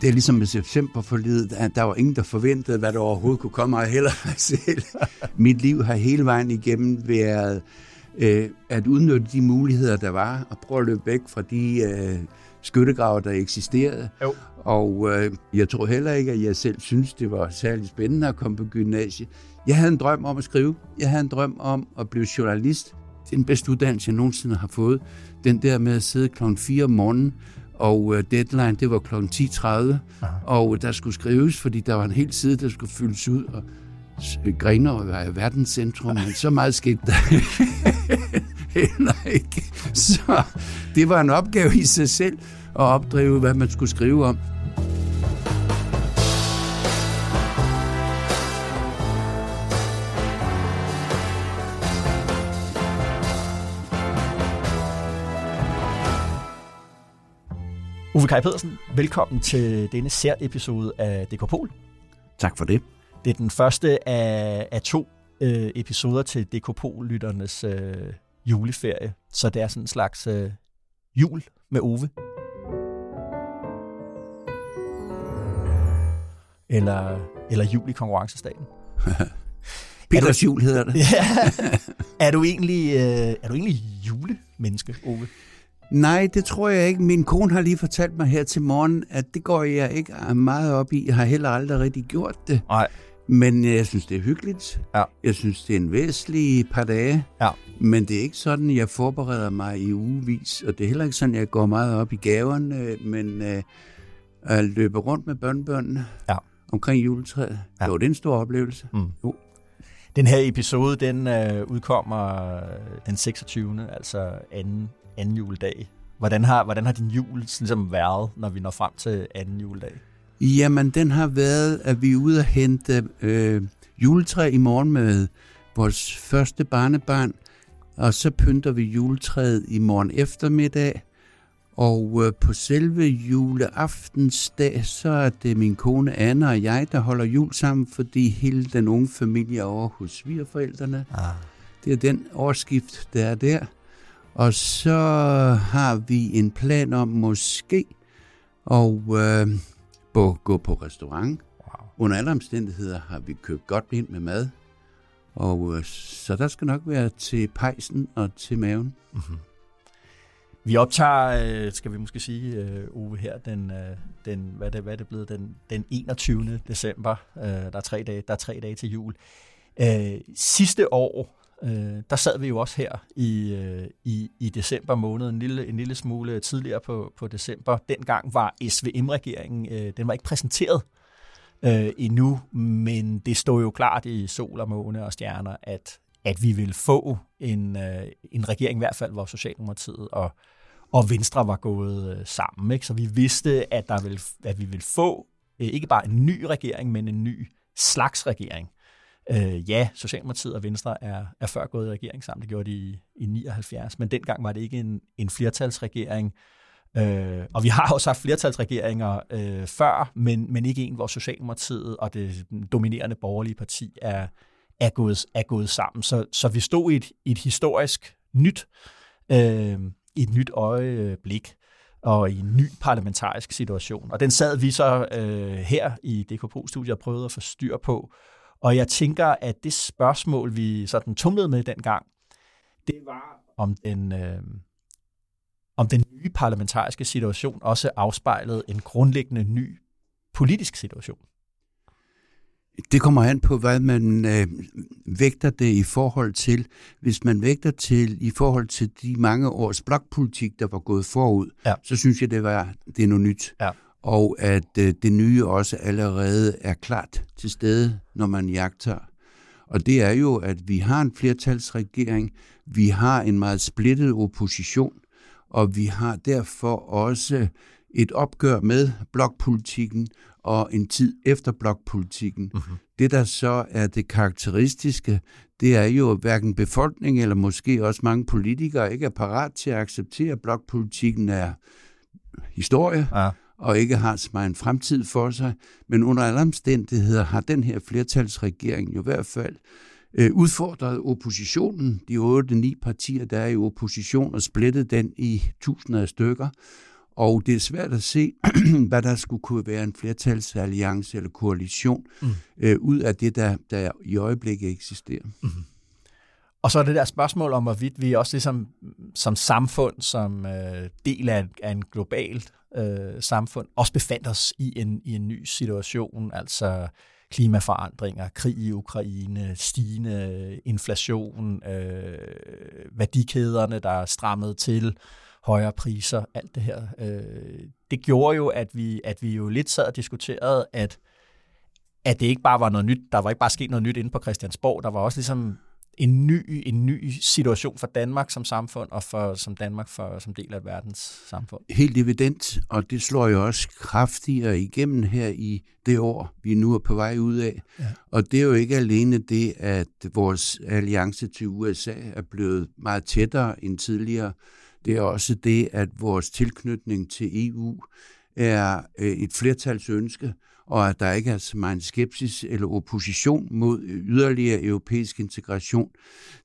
Det er ligesom med septemberforlidet, at der var ingen, der forventede, hvad der overhovedet kunne komme af heller selv. Mit liv har hele vejen igennem været øh, at udnytte de muligheder, der var, og prøve at løbe væk fra de øh, skyttegraver, der eksisterede. Jo. Og øh, jeg tror heller ikke, at jeg selv synes, det var særlig spændende at komme på gymnasiet. Jeg havde en drøm om at skrive. Jeg havde en drøm om at blive journalist. Det er den bedste uddannelse, jeg nogensinde har fået. Den der med at sidde klokken 4 om morgenen, og øh, deadline, det var klokken 10.30, og der skulle skrives, fordi der var en hel side, der skulle fyldes ud, og Grenaa var verdens centrum, men så meget skete der heller ikke. Så det var en opgave i sig selv at opdrive, hvad man skulle skrive om. Uffe Kai Pedersen, velkommen til denne sær-episode af DK Pol. Tak for det. Det er den første af, af to øh, episoder til DK Pol-lytternes øh, juleferie, så det er sådan en slags øh, jul med Ove. Eller, eller jul i konkurrencestaten. Peters jul hedder det. Ja. er, du egentlig, øh, er du egentlig julemenneske, Ove? Nej, det tror jeg ikke. Min kone har lige fortalt mig her til morgen, at det går jeg ikke meget op i. Jeg har heller aldrig rigtig gjort det. Nej. Men jeg synes, det er hyggeligt. Ja. Jeg synes, det er en væsentlig par dage. Ja. Men det er ikke sådan, jeg forbereder mig i ugevis. Og det er heller ikke sådan, jeg går meget op i gaverne. Men øh, at løbe rundt med børnebørnene Ja. omkring juletræet, Ja. jo, det er en stor oplevelse. Mm. Jo. Den her episode, den øh, udkommer den 26. altså anden, anden juledag. Hvordan har, hvordan har din jul ligesom været, når vi når frem til anden juledag? Jamen, den har været, at vi er ude at hente øh, juletræ i morgen med vores første barnebarn, og så pynter vi juletræet i morgen eftermiddag, og øh, på selve juleaftensdag, så er det min kone Anna og jeg, der holder jul sammen, fordi hele den unge familie er over hos svigerforældrene. Ah. Det er den årsskift, der er der. Og så har vi en plan om måske at øh, på, gå på restaurant. Wow. Under alle omstændigheder har vi købt godt ind med mad. Og øh, så der skal nok være til pejsen og til maven. Mm-hmm. Vi optager, øh, skal vi måske sige, øh, Ove, her den, øh, den hvad, det, hvad er det blevet, den, den 21. december. Øh, der, er tre dage, der er tre dage til jul. Øh, sidste år, øh, der sad vi jo også her i, øh, i, i december måned, en lille, en lille smule tidligere på, på december. Dengang var SVM-regeringen, øh, den var ikke præsenteret øh, endnu, men det stod jo klart i sol og måne og stjerner, at, at vi ville få en, øh, en regering, i hvert fald hvor Socialdemokratiet og, og Venstre var gået øh, sammen. Ikke? Så vi vidste, at, der ville, at vi ville få øh, ikke bare en ny regering, men en ny slags regering. Øh, ja, Socialdemokratiet og Venstre er, er før gået i regering sammen. Det gjorde de i, i 79, men dengang var det ikke en, en flertalsregering. Øh, og vi har også haft flertalsregeringer øh, før, men, men ikke en, hvor Socialdemokratiet og det dominerende borgerlige parti er, er, gået, er gået sammen. Så, så vi stod i et, et historisk nyt, øh, et nyt øjeblik og i en ny parlamentarisk situation. Og den sad vi så øh, her i DKP-studiet og prøvede at få styr på. Og jeg tænker, at det spørgsmål, vi sådan tumlede med dengang, det var om den, øh, om den nye parlamentariske situation også afspejlede en grundlæggende ny politisk situation. Det kommer an på, hvad man øh, vægter det i forhold til. Hvis man vægter til i forhold til de mange års blokpolitik, der var gået forud, Ja. så synes jeg, det, var, det er noget nyt. Ja. Og at øh, det nye også allerede er klart til stede, når man jagter. Og det er jo, at vi har en flertalsregering, vi har en meget splittet opposition, og vi har derfor også et opgør med blokpolitikken og en tid efter blokpolitikken. Uh-huh. Det, der så er det karakteristiske, det er jo, at hverken befolkning eller måske også mange politikere ikke er parat til at acceptere, at blokpolitikken er historie, ja. Og ikke har så meget en fremtid for sig. Men under alle omstændigheder har den her flertalsregering jo i hvert fald øh, udfordret oppositionen, de otte, ni partier, der er i opposition, og splittet den i tusinder af stykker. Og det er svært at se, hvad der skulle kunne være en flertalsalliance eller koalition mm. øh, ud af det, der, der i øjeblikket eksisterer. Mm. Og så er det der spørgsmål om, hvorvidt vi også ligesom, mm, som samfund, som øh, del af af en globalt øh, samfund, også befandt os i en, i en ny situation, altså klimaforandringer, krig i Ukraine, stigende inflation, øh, værdikæderne, der er strammet til, højere priser, alt det her. Øh, det gjorde jo, at vi, at vi jo lidt sad og diskuterede, at, at det ikke bare var noget nyt, der var ikke bare sket noget nyt inde på Christiansborg, der var også ligesom en ny, en ny situation for Danmark som samfund, og for, som Danmark for, som del af verdens samfund. Helt evident, og det slår jo også kraftigere igennem her i det år, vi nu er på vej ud af. Ja. Og det er jo ikke alene det, at vores alliance til USA er blevet meget tættere end tidligere. Det er også det, at vores tilknytning til EU er øh, et flertals ønske, og at der ikke er så meget skepsis eller opposition mod yderligere europæisk integration.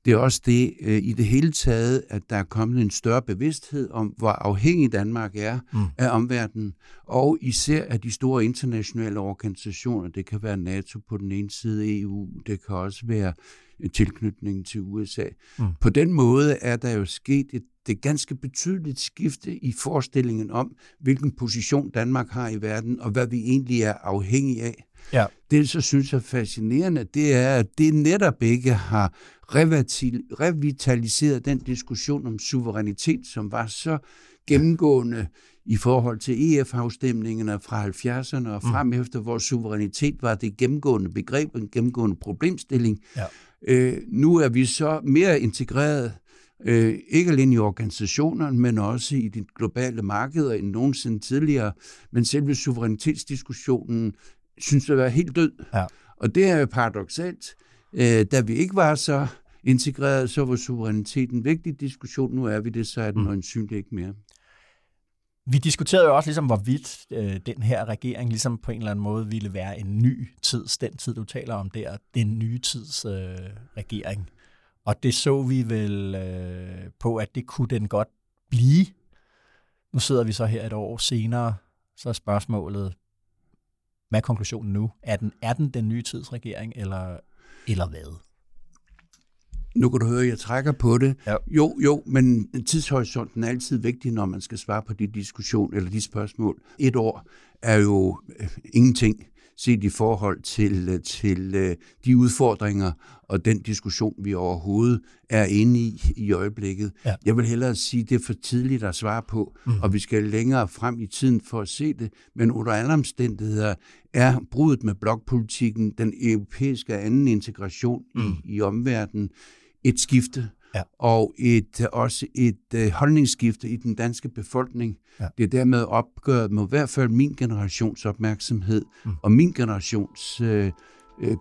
Det er også det øh, i det hele taget, at der er kommet en større bevidsthed om, hvor afhængig Danmark er mm. af omverdenen, og især af de store internationale organisationer. Det kan være NATO på den ene side, EU, det kan også være tilknytningen til USA. Mm. På den måde er der jo sket et det ganske betydeligt skifte i forestillingen om, hvilken position Danmark har i verden, og hvad vi egentlig er afhængige af. Ja. Det, så synes jeg er fascinerende, det er, at det netop ikke har revitaliseret den diskussion om suverænitet, som var så gennemgående i forhold til EF-afstemningerne fra 70'erne og frem mm. efter, hvor suverænitet var det gennemgående begreb, en gennemgående problemstilling. Ja. Øh, nu er vi så mere integreret Øh, ikke alene i organisationerne, men også i de globale markeder end nogensinde tidligere. Men selve suverænitetsdiskussionen synes at være helt død. Ja. Og det er jo paradoxalt. Øh, da vi ikke var så integreret, så var suverænitet en vigtig diskussion. Nu er vi det, så er den mm. ikke mere. Vi diskuterede jo også, ligesom, hvorvidt øh, den her regering ligesom på en eller anden måde ville være en ny tids, den tid, du taler om der, den nye tids øh, regering. Og det så vi vel øh, på, at det kunne den godt blive. Nu sidder vi så her et år senere, så er spørgsmålet, hvad er konklusionen nu? Er den, er den den nye tidsregering, eller, eller hvad? Nu kan du høre, at jeg trækker på det. Ja. Jo, jo, men tidshorisonten er altid vigtig, når man skal svare på de diskussion eller de spørgsmål. Et år er jo øh, ingenting set i forhold til, øh, til øh, de udfordringer og den diskussion, vi overhovedet er inde i i øjeblikket. Ja. Jeg vil hellere sige, at det er for tidligt at svare på, mm. og vi skal længere frem i tiden for at se det. Men under alle omstændigheder er brudet med blokpolitikken, den europæiske anden integration mm. i, i omverdenen, et skifte ja. og et, også et uh, holdningsskifte i den danske befolkning. Ja. Det er dermed opgøret med i hvert fald min generations opmærksomhed mm. og min generations uh,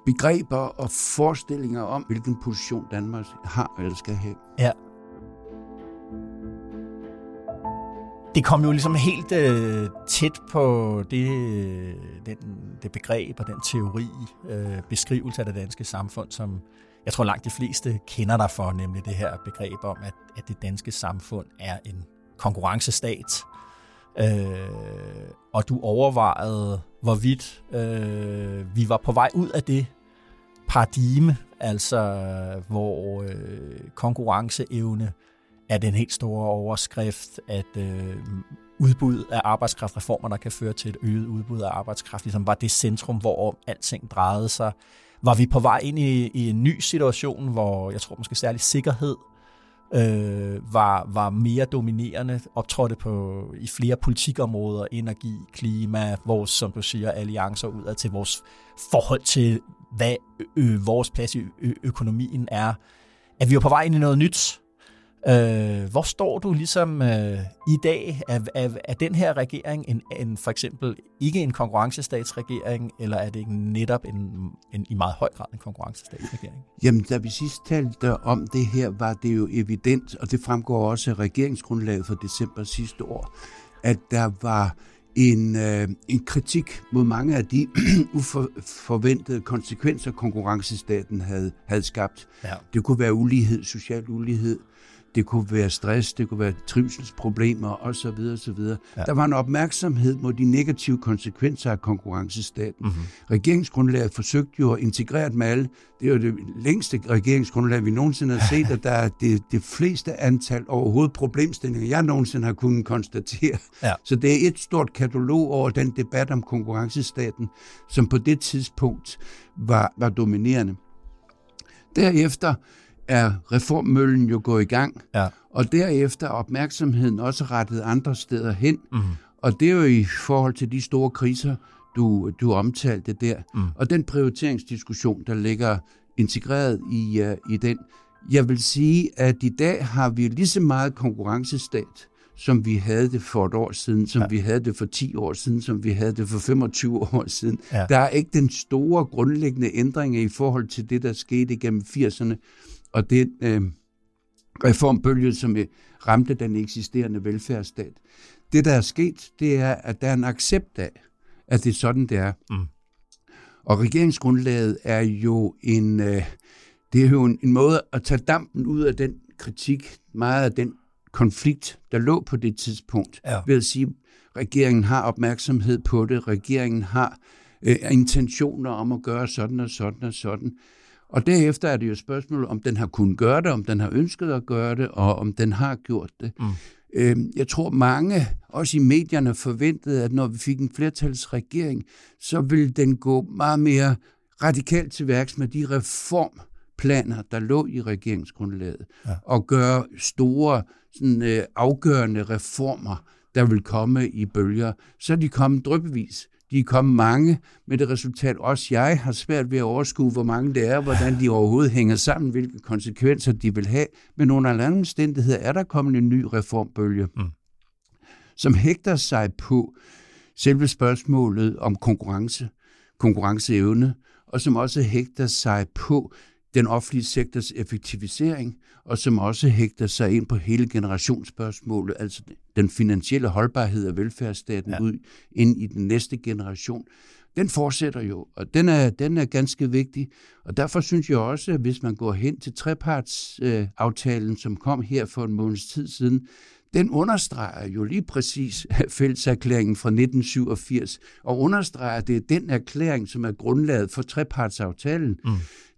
begreber og forestillinger om, hvilken position Danmark har eller skal have. Ja. Det kom jo ligesom helt øh, tæt på det, den, det begreb og den teori, øh, beskrivelse af det danske samfund, som jeg tror langt de fleste kender dig for, nemlig det her begreb om, at, at det danske samfund er en konkurrencestat. Øh, og du overvejede, hvorvidt øh, vi var på vej ud af det paradigme, altså hvor øh, konkurrenceevne er den helt store overskrift, at øh, udbud af arbejdskraft, reformer, der kan føre til et øget udbud af arbejdskraft, ligesom var det centrum, hvor alting drejede sig var vi på vej ind i, i en ny situation, hvor jeg tror måske særlig sikkerhed øh, var, var mere dominerende, optrådte på i flere politikområder, energi, klima, vores, som du siger, alliancer ud til vores forhold til, hvad ø, vores plads i ø, økonomien er. At vi var på vej ind i noget nyt, Øh, hvor står du ligesom øh, i dag? Er, er, er den her regering en, en for eksempel ikke en konkurrencestatsregering, eller er det netop en, en i meget høj grad en konkurrencestatsregering? Jamen, da vi sidst talte om det her, var det jo evident, og det fremgår også af regeringsgrundlaget for december sidste år, at der var en, øh, en kritik mod mange af de uforventede konsekvenser, konkurrencestaten havde, havde skabt. Ja. Det kunne være ulighed, social ulighed, det kunne være stress, det kunne være trivselsproblemer osv. osv. Ja. Der var en opmærksomhed mod de negative konsekvenser af konkurrencestaten. Mm-hmm. Regeringsgrundlaget forsøgte jo at integrere dem alle. Det er jo det længste regeringsgrundlag, vi nogensinde har set, og der er det, det fleste antal overhovedet problemstillinger, jeg nogensinde har kunnet konstatere. Ja. Så det er et stort katalog over den debat om konkurrencestaten, som på det tidspunkt var, var dominerende. Derefter er reformmøllen jo gået i gang, ja. og derefter er opmærksomheden også rettet andre steder hen. Mm. Og det er jo i forhold til de store kriser, du, du omtalte der. Mm. Og den prioriteringsdiskussion, der ligger integreret i, uh, i den. Jeg vil sige, at i dag har vi lige så meget konkurrencestat, som vi havde det for et år siden, som ja. vi havde det for 10 år siden, som vi havde det for 25 år siden. Ja. Der er ikke den store grundlæggende ændring i forhold til det, der skete gennem 80'erne og det øh, reformbølge, som ramte den eksisterende velfærdsstat. Det, der er sket, det er, at der er en accept af, at det er sådan, det er. Mm. Og regeringsgrundlaget er jo en, øh, det er jo en, en måde at tage dampen ud af den kritik, meget af den konflikt, der lå på det tidspunkt, ja. ved at sige, at regeringen har opmærksomhed på det, regeringen har øh, intentioner om at gøre sådan og sådan og sådan. Og derefter er det jo et spørgsmål, om den har kunnet gøre det, om den har ønsket at gøre det, og om den har gjort det. Mm. Øhm, jeg tror mange, også i medierne, forventede, at når vi fik en flertalsregering, så ville den gå meget mere radikalt til værks med de reformplaner, der lå i regeringsgrundlaget, ja. og gøre store, sådan, øh, afgørende reformer, der vil komme i bølger. Så er de kommet drøbevis. De er kommet mange med det resultat. Også jeg har svært ved at overskue, hvor mange det er, hvordan de overhovedet hænger sammen, hvilke konsekvenser de vil have. Men under alle omstændigheder er der kommet en ny reformbølge, mm. som hægter sig på selve spørgsmålet om konkurrence, konkurrenceevne, og som også hægter sig på den offentlige sektors effektivisering, og som også hægter sig ind på hele generationsspørgsmålet, altså den finansielle holdbarhed af velfærdsstaten ja. ud ind i den næste generation. Den fortsætter jo, og den er, den er ganske vigtig. Og derfor synes jeg også, at hvis man går hen til trepartsaftalen, øh, som kom her for en måneds tid siden, den understreger jo lige præcis fælleserklæringen fra 1987, og understreger, at det er den erklæring, som er grundlaget for trepartsaftalen. Mm.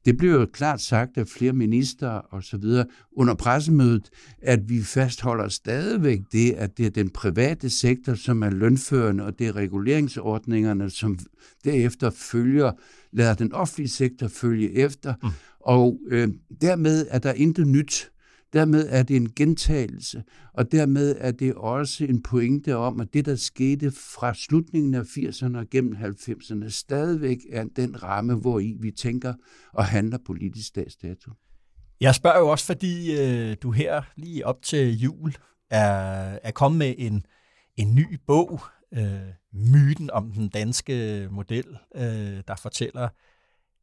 Det blev jo klart sagt af flere minister og så videre under pressemødet, at vi fastholder stadigvæk det, at det er den private sektor, som er lønførende, og det er reguleringsordningerne, som derefter følger, lader den offentlige sektor følge efter. Mm. Og øh, dermed er der intet nyt Dermed er det en gentagelse, og dermed er det også en pointe om, at det, der skete fra slutningen af 80'erne og gennem 90'erne, stadigvæk er den ramme, hvor i vi tænker og handler politisk dagsdato. Jeg spørger jo også, fordi øh, du her lige op til jul er, er kommet med en, en ny bog, øh, Myten om den danske model, øh, der fortæller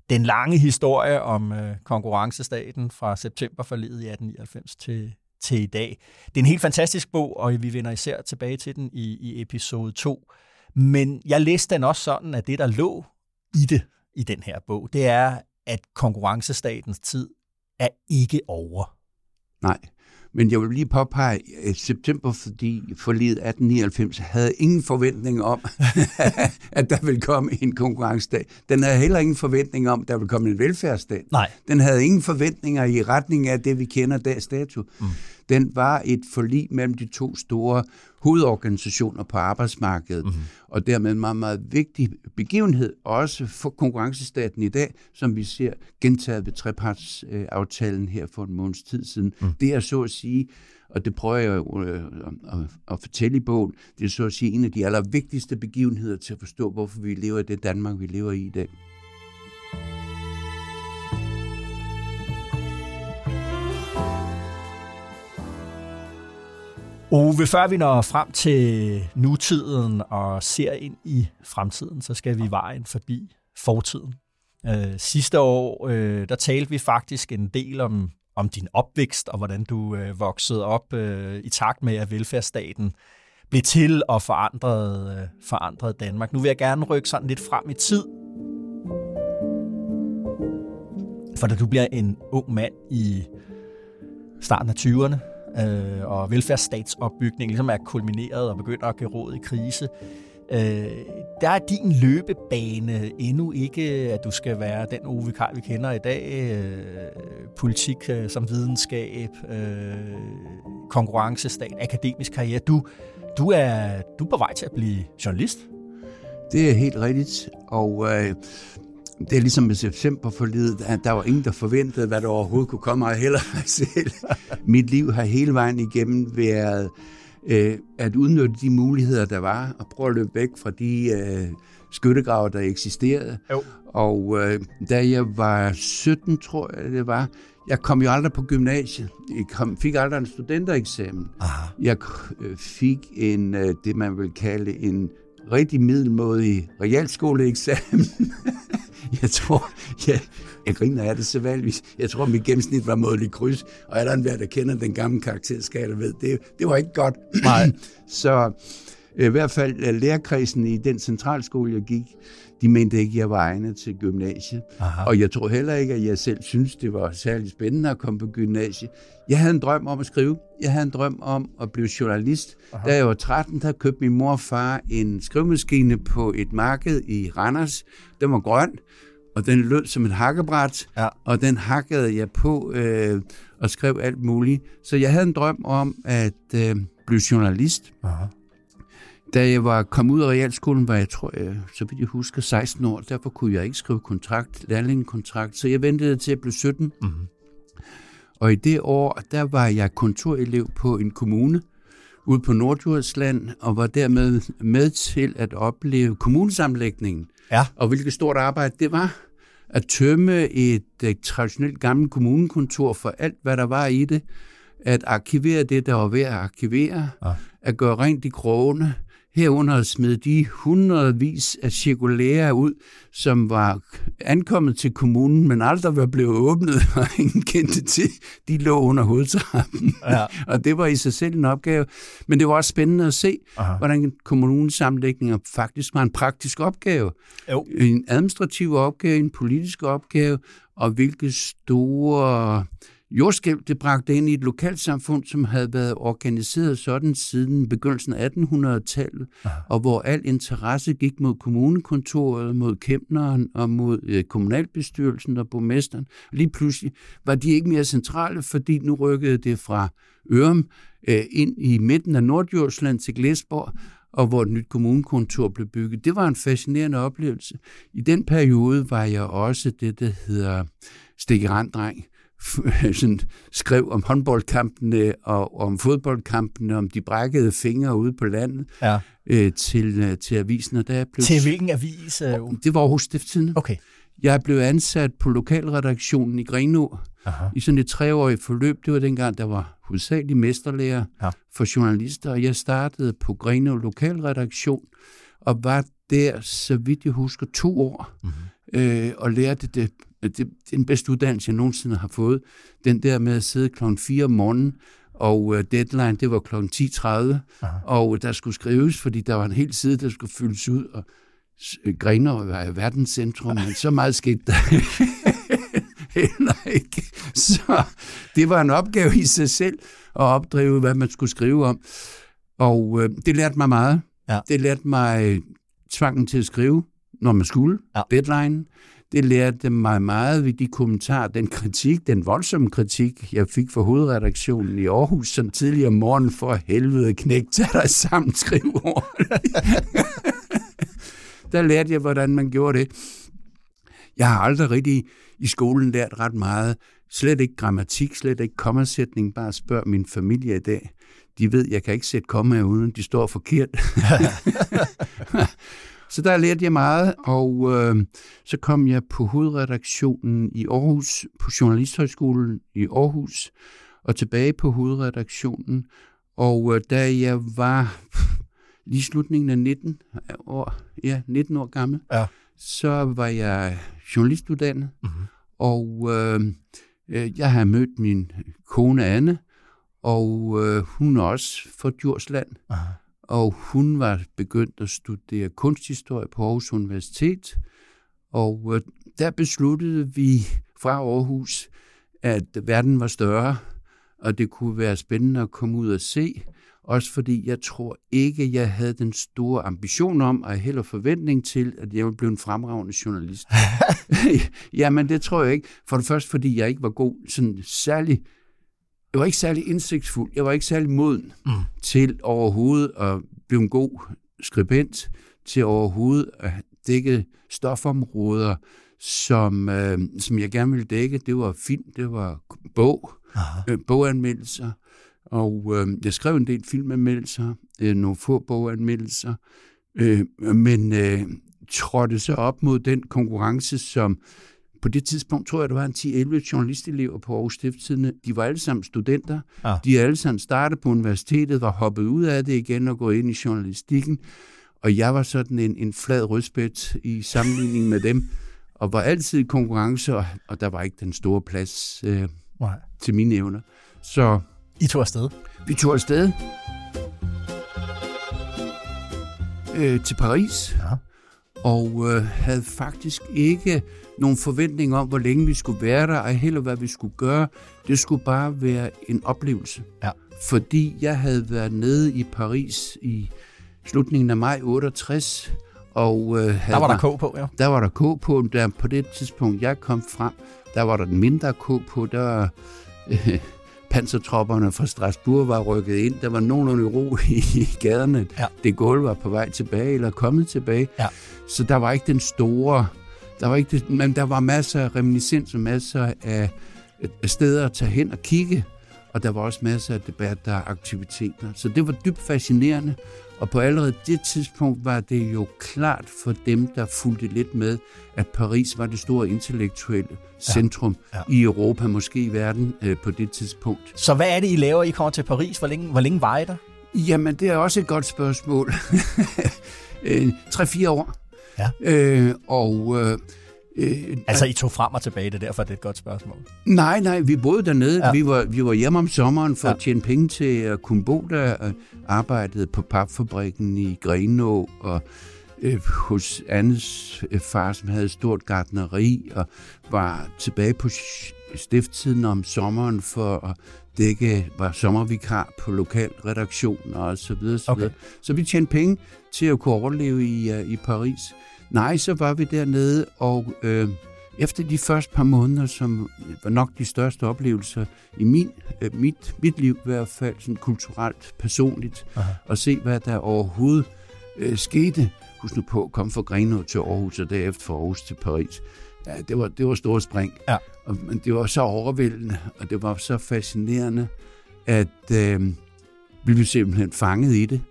den lange historie om øh, konkurrencestaten fra september forledet i 1899 til, til i dag. Det er en helt fantastisk bog, og vi vender især tilbage til den i, i episode 2. Men jeg læste den også sådan, at det, der lå i det, i den her bog, det er, at konkurrencestatens tid er ikke over. Nej, men jeg vil lige påpege, at september, fordi forliget 1899 havde ingen forventning om, at der ville komme en konkurrencedag. Den havde heller ingen forventning om, at der ville komme en velfærdsdag. Nej. Den havde ingen forventninger i retning af det, vi kender dags dato. Mm. Den var et forlig mellem de to store hovedorganisationer på arbejdsmarkedet, mm-hmm. og dermed en meget, meget vigtig begivenhed, også for konkurrencestaten i dag, som vi ser gentaget ved trepartsaftalen her for en måneds tid siden. Mm. Det er så at sige, og det prøver jeg jo øh, at, at fortælle i bogen, det er så at sige en af de allervigtigste begivenheder til at forstå, hvorfor vi lever i det Danmark, vi lever i i dag. Ove, før vi når frem til nutiden og ser ind i fremtiden, så skal vi vejen forbi fortiden. Øh, sidste år, øh, der talte vi faktisk en del om, om din opvækst og hvordan du øh, voksede op øh, i takt med, at velfærdsstaten blev til og forandrede, øh, forandrede Danmark. Nu vil jeg gerne rykke sådan lidt frem i tid. For da du bliver en ung mand i starten af 20'erne, øh, og velfærdsstatsopbygning ligesom er kulmineret og begynder at give råd i krise, øh, der er din løbebane endnu ikke, at du skal være den Ove Karl, vi kender i dag. Øh, politik øh, som videnskab, øh, konkurrencestat, akademisk karriere. Du, du, er, du er på vej til at blive journalist. Det er helt rigtigt, og øh, det er ligesom med september forledet, at der var ingen, der forventede, hvad der overhovedet kunne komme af heller mig selv. Mit liv har hele vejen igennem været øh, at udnytte de muligheder, der var, og prøve at løbe væk fra de øh, skyttegrave, der eksisterede. Jo. Og øh, da jeg var 17, tror jeg det var, jeg kom jo aldrig på gymnasiet. Jeg kom, fik aldrig en studentereksamen. Aha. Jeg øh, fik en, øh, det man vil kalde en rigtig middelmådig realskoleeksamen. jeg tror, jeg, jeg griner af det så valgvis. Jeg tror, mit gennemsnit var mådelig kryds, og er der en der kender den gamle karakterskala, ved, det, det var ikke godt. Nej. så øh, i hvert fald øh, lærerkredsen i den centralskole, jeg gik, de mente ikke, at jeg var egnet til gymnasiet. Aha. Og jeg tror heller ikke, at jeg selv synes, det var særlig spændende at komme på gymnasiet. Jeg havde en drøm om at skrive. Jeg havde en drøm om at blive journalist. Aha. Da jeg var 13, der købte min mor og far en skrivemaskine på et marked i Randers. Den var grøn, og den lød som et hakkebræt, ja. og den hakkede jeg på øh, og skrev alt muligt. Så jeg havde en drøm om at øh, blive journalist. Aha. Da jeg var kommet ud af realskolen, var jeg, tror jeg, så vidt jeg husker, 16 år. Derfor kunne jeg ikke skrive kontrakt, lærlingekontrakt. Så jeg ventede til at blive 17. Mm-hmm. Og i det år, der var jeg kontorelev på en kommune ude på Nordjyllandsland, og var dermed med til at opleve kommunesamlægningen. Ja. Og hvilket stort arbejde det var at tømme et, et traditionelt gammelt kommunekontor for alt, hvad der var i det, at arkivere det, der var ved at arkivere, ja. at gøre rent i krogene, herunder smed de hundredvis af cirkulærer ud, som var ankommet til kommunen, men aldrig var blevet åbnet, og ingen kendte til. De lå under hovedtrappen. Ja. og det var i sig selv en opgave. Men det var også spændende at se, Aha. hvordan kommunesamlægninger faktisk var en praktisk opgave. Jo. En administrativ opgave, en politisk opgave, og hvilke store jordskælv, det bragte ind i et lokalsamfund, som havde været organiseret sådan siden begyndelsen af 1800-tallet, og hvor al interesse gik mod kommunekontoret, mod kæmneren og mod øh, kommunalbestyrelsen og borgmesteren. Lige pludselig var de ikke mere centrale, fordi nu rykkede det fra Ørum øh, ind i midten af Nordjordsland til Glæsborg, og hvor et nyt kommunekontor blev bygget. Det var en fascinerende oplevelse. I den periode var jeg også det, der hedder stikkeranddreng. sådan skrev om håndboldkampene og om fodboldkampene, om de brækkede fingre ude på landet ja. øh, til, øh, til avisen. Og der blev, til hvilken avis? Øh? Det var Aarhus Stiftstidende. Okay. Jeg blev ansat på lokalredaktionen i Grenå i sådan et treårigt forløb. Det var dengang, der var hovedsageligt mesterlærer ja. for journalister, og jeg startede på Grenå lokalredaktion og var der, så vidt jeg husker, to år, mm-hmm. øh, og lærte det det, det er den bedste uddannelse, jeg nogensinde har fået. Den der med at sidde klokken 4 om morgenen, og uh, deadline, det var klokken 10.30, og der skulle skrives, fordi der var en hel side, der skulle fyldes ud, og øh, Grenaa var verdenscentrum, men så meget skete der heller ikke. Så det var en opgave i sig selv at opdrive, hvad man skulle skrive om. Og uh, det lærte mig meget. Ja. Det lærte mig tvangen til at skrive, når man skulle, ja. deadline. Det lærte mig meget ved de kommentarer, den kritik, den voldsomme kritik, jeg fik fra hovedredaktionen i Aarhus, som tidligere morgen for helvede knæk, tag dig sammen, skriv Der lærte jeg, hvordan man gjorde det. Jeg har aldrig rigtig i skolen lært ret meget. Slet ikke grammatik, slet ikke kommasætning. Bare spørg min familie i dag. De ved, jeg kan ikke sætte komma uden de står forkert. Så der lærte jeg meget, og øh, så kom jeg på hovedredaktionen i Aarhus, på Journalisthøjskolen i Aarhus, og tilbage på hovedredaktionen, Og øh, da jeg var lige slutningen af 19 år, ja, 19 år gammel, Ja. så var jeg journalistuddannet, Mm-hmm. og øh, øh, jeg har mødt min kone Anne, og øh, hun er også fra Djursland, Aha. Og hun var begyndt at studere kunsthistorie på Aarhus Universitet, og øh, der besluttede vi fra Aarhus, at verden var større, og det kunne være spændende at komme ud og se, også fordi jeg tror ikke, jeg havde den store ambition om, og heller forventning til, at jeg ville blive en fremragende journalist. Jamen, det tror jeg ikke. For det første, fordi jeg ikke var god, sådan særlig, jeg var ikke særlig indsigtsfuld, jeg var ikke særlig moden Mm. til overhovedet at blive en god skribent, til overhovedet at dække stofområder, som, øh, som jeg gerne ville dække. Det var film, det var bog, Aha. øh, boganmeldelser, og øh, jeg skrev en del filmanmeldelser, øh, nogle få boganmeldelser, øh, men øh, trådte så op mod den konkurrence, som på det tidspunkt, tror jeg, der var en 10-11 journalistelever på Aarhus Stiftstidende. De var alle sammen studenter. Ja. De alle sammen startet på universitetet, var hoppet ud af det igen og gået ind i journalistikken. Og jeg var sådan en, en flad rødspæt i sammenligning med dem, og var altid i konkurrence, og, og der var ikke den store plads øh, Nej. til mine evner. Så I tog afsted. vi tog afsted øh, til Paris, Ja. og øh, havde faktisk ikke nogen forventning om, hvor længe vi skulle være der, og heller hvad vi skulle gøre. Det skulle bare være en oplevelse. Ja. Fordi jeg havde været nede i Paris i slutningen af maj 68, og øh, havde Der var der K på, ja. der var der K på, der på det tidspunkt, jeg kom frem, der var der den mindre K på, der var øh, pansertropperne fra Strasbourg var rykket ind, der var nogenlunde ro i, i gaderne. Ja. Det gulv var på vej tilbage, eller kommet tilbage. Ja. Så der var ikke den store, der var ikke det, men der var masser af reminiscens og masser af, steder at tage hen og kigge, og der var også masser af debatter og aktiviteter. Så det var dybt fascinerende, og på allerede det tidspunkt var det jo klart for dem, der fulgte lidt med, at Paris var det store intellektuelle centrum ja. i Europa, måske i verden øh, på det tidspunkt. Så hvad er det, I laver? I kommer til Paris. Hvor længe, hvor længe var I der? Jamen, det er også et godt spørgsmål. Øh, Tre-fire år. Ja. Øh, og øh, øh, Altså, I tog frem og tilbage. Det er derfor, det er et godt spørgsmål. Nej, nej, vi boede dernede. Ja. Vi, var, vi var hjemme om sommeren for Ja. at tjene penge til at kunne bo der. Og arbejdede på papfabrikken i Grenå og øh, hos Annes øh, far, som havde et stort gartneri og var tilbage på stifttiden om sommeren for at dække, var sommervikar på lokalredaktioner og så videre. Så, Okay. videre. så vi tjente penge til at kunne overleve i, uh, i Paris. Nej, så var vi dernede, og øh, efter de første par måneder, som var nok de største oplevelser i min, øh, mit, mit liv, i hvert fald sådan kulturelt, personligt, Aha. at se, hvad der overhovedet øh, skete. Husk nu på komme fra Grenaa til Aarhus, og derefter fra Aarhus til Paris. Ja, det var, det var store spring. Ja. Og, men det var så overvældende, og det var så fascinerende, at øh, vi blev simpelthen fanget i det.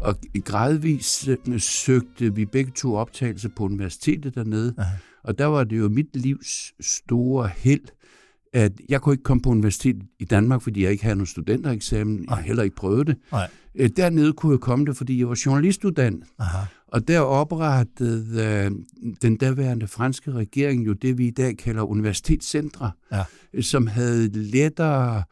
Og gradvist øh, søgte vi begge to optagelser på universitetet dernede. Aha. Og der var det jo mit livs store held, at jeg kunne ikke komme på universitetet i Danmark, fordi jeg ikke havde nogen studentereksamen. Har heller ikke prøvet det. Nej. Øh, Dernede kunne jeg komme det, fordi jeg var journalistuddannet. Aha. Og der oprettede øh, den daværende franske regering jo det, vi i dag kalder universitetscentre, Ja. som havde lettere,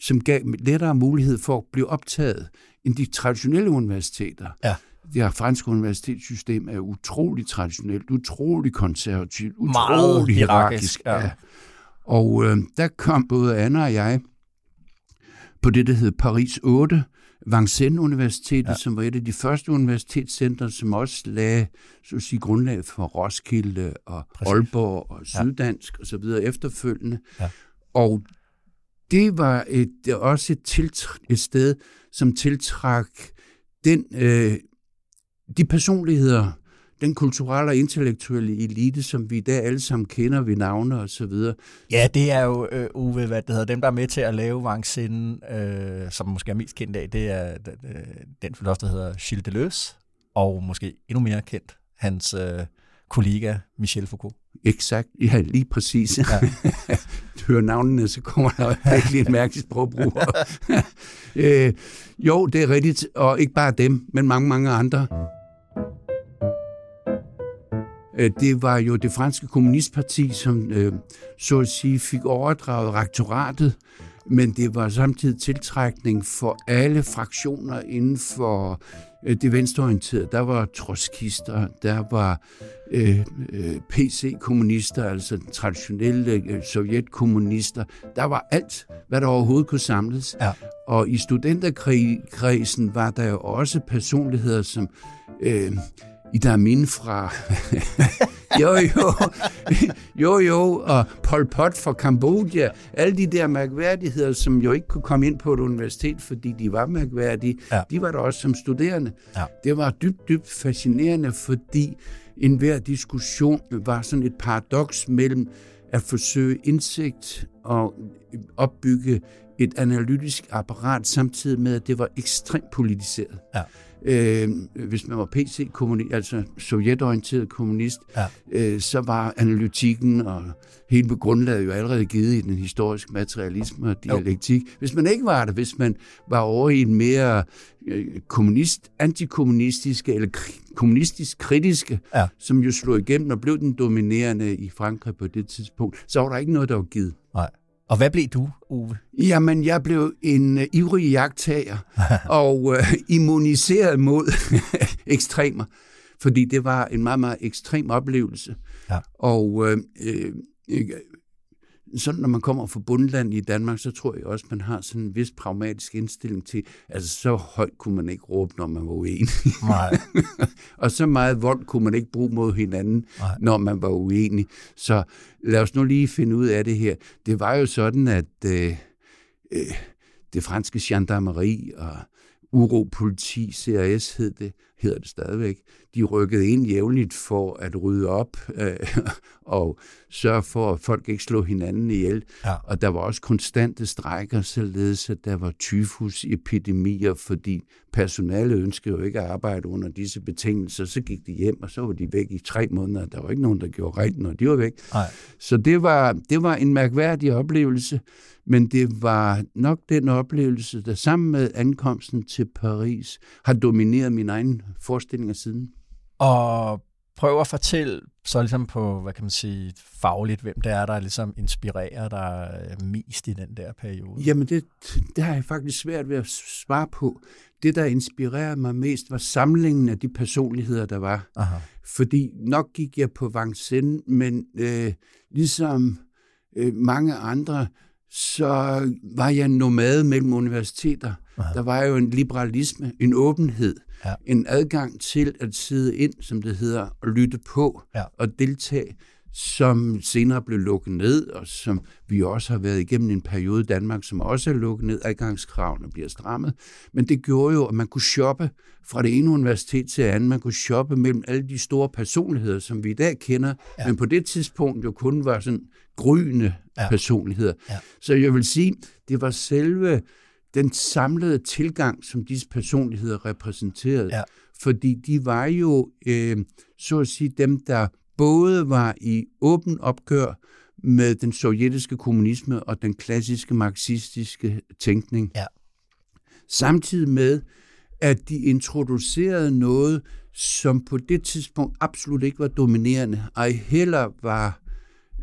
som gav lettere mulighed for at blive optaget end de traditionelle universiteter. Ja. Det her franske universitetssystem er utrolig traditionelt, utrolig konservativt, utrolig hierarkisk, hierarkisk. ja. Og øh, der kom både Anna og jeg på det, der hed Paris 8, Vincennes Universitetet, Ja. ja. som var et af de første universitetscentre, som også lagde så at sige, grundlag for Roskilde og Præcis. Aalborg og Syddansk og så videre efterfølgende. Ja. Og det var et, også et, tiltr- et sted, som tiltrak den, øh, de personligheder, den kulturelle og intellektuelle elite, som vi i dag alle sammen kender ved navne og så videre. Ja, det er jo, øh, Uwe, hvad det hedder, dem, der er med til at lave Vincennes, øh, som måske er mest kendt af, det er øh, den filosof, der hedder Gilles Deleuze, og måske endnu mere kendt, hans øh, kollega Michel Foucault. Exakt, ja, lige præcis. Ja. du hører navnene, så kommer der virkelig en mærkelig sprogbrug. øh, jo, det er rigtigt, og ikke bare dem, men mange, mange andre. Øh, det var jo det franske kommunistparti, som øh, så at sige fik overdraget rektoratet, men det var samtidig tiltrækning for alle fraktioner inden for øh, det venstreorienterede. Der var trotskister, der var øh, PC-kommunister, altså traditionelle sovjetkommunister. Der var alt, hvad der overhovedet kunne samles. Ja. Og i studenterkredsen var der jo også personligheder som... Øh, Ida Amin fra... jo, jo, jo, jo, og Pol Pot fra Kambodja. Alle de der mærkværdigheder, som jo ikke kunne komme ind på et universitet, fordi de var mærkværdige, ja. de var der også som studerende. Ja. Det var dybt, dybt fascinerende, fordi enhver diskussion var sådan et paradoks mellem at forsøge indsigt og opbygge et analytisk apparat, samtidig med, at det var ekstremt politiseret. Ja. Øh, hvis man var PC-kommunist, altså sovjetorienteret kommunist, ja. øh, så var analytikken og hele grundlaget jo allerede givet i den historiske materialisme og dialektik. Jo. Hvis man ikke var det, hvis man var over i en mere øh, kommunist, antikommunistiske eller kommunistisk kritiske, ja. som jo slog igennem og blev den dominerende i Frankrig på det tidspunkt, så var der ikke noget, der var givet. Nej. Og hvad blev du, Ove? Jamen, jeg blev en uh, ivrig jagttager og uh, immuniseret mod ekstremer, fordi det var en meget, meget ekstrem oplevelse. Ja. Og uh, uh, sådan når man kommer fra bundland i Danmark, så tror jeg også, man har sådan en vis pragmatisk indstilling til, altså så højt kunne man ikke råbe, når man var uenig. Nej. og så meget vold kunne man ikke bruge mod hinanden, Nej. når man var uenig. Så lad os nu lige finde ud af det her. Det var jo sådan, at øh, øh, det franske gendarmeri og uropoliti, CRS hed det, hedder det stadigvæk, de rykkede ind jævnligt for at rydde op øh, og sørge for, at folk ikke slog hinanden ihjel. Ja. Og der var også konstante strækker, således at der var tyfusepidemier, fordi personalet ønskede jo ikke at arbejde under disse betingelser. Så gik de hjem, og så var de væk i tre måneder. Der var ikke nogen, der gjorde rent, når de var væk. Nej. Så det var, det var en mærkværdig oplevelse, men det var nok den oplevelse, der sammen med ankomsten til Paris har domineret min egen forestillinger siden. Og prøv at fortælle så ligesom på, hvad kan man sige, fagligt, hvem det er, der ligesom inspirerer dig mest i den der periode? Jamen, det, det har jeg faktisk svært ved at svare på. Det, der inspirerede mig mest, var samlingen af de personligheder, der var. Aha. Fordi nok gik jeg på Vincennes, men øh, ligesom øh, mange andre, så var jeg nomade mellem universiteter. Aha. Der var jo en liberalisme, en åbenhed, ja. en adgang til at sidde ind, som det hedder, og lytte på ja. og deltage, som senere blev lukket ned, og som vi også har været igennem en periode i Danmark, som også er lukket ned, adgangskravene bliver strammet. Men det gjorde jo, at man kunne shoppe fra det ene universitet til det andet. Man kunne shoppe mellem alle de store personligheder, som vi i dag kender, ja. men på det tidspunkt jo kun var sådan gryende ja. personligheder. Ja. Så jeg vil sige, det var selve den samlede tilgang, som disse personligheder repræsenterede. Ja. Fordi de var jo, øh, så at sige, dem, der både var i åben opgør med den sovjetiske kommunisme og den klassiske marxistiske tænkning. Ja. Samtidig med, at de introducerede noget, som på det tidspunkt absolut ikke var dominerende, ej heller var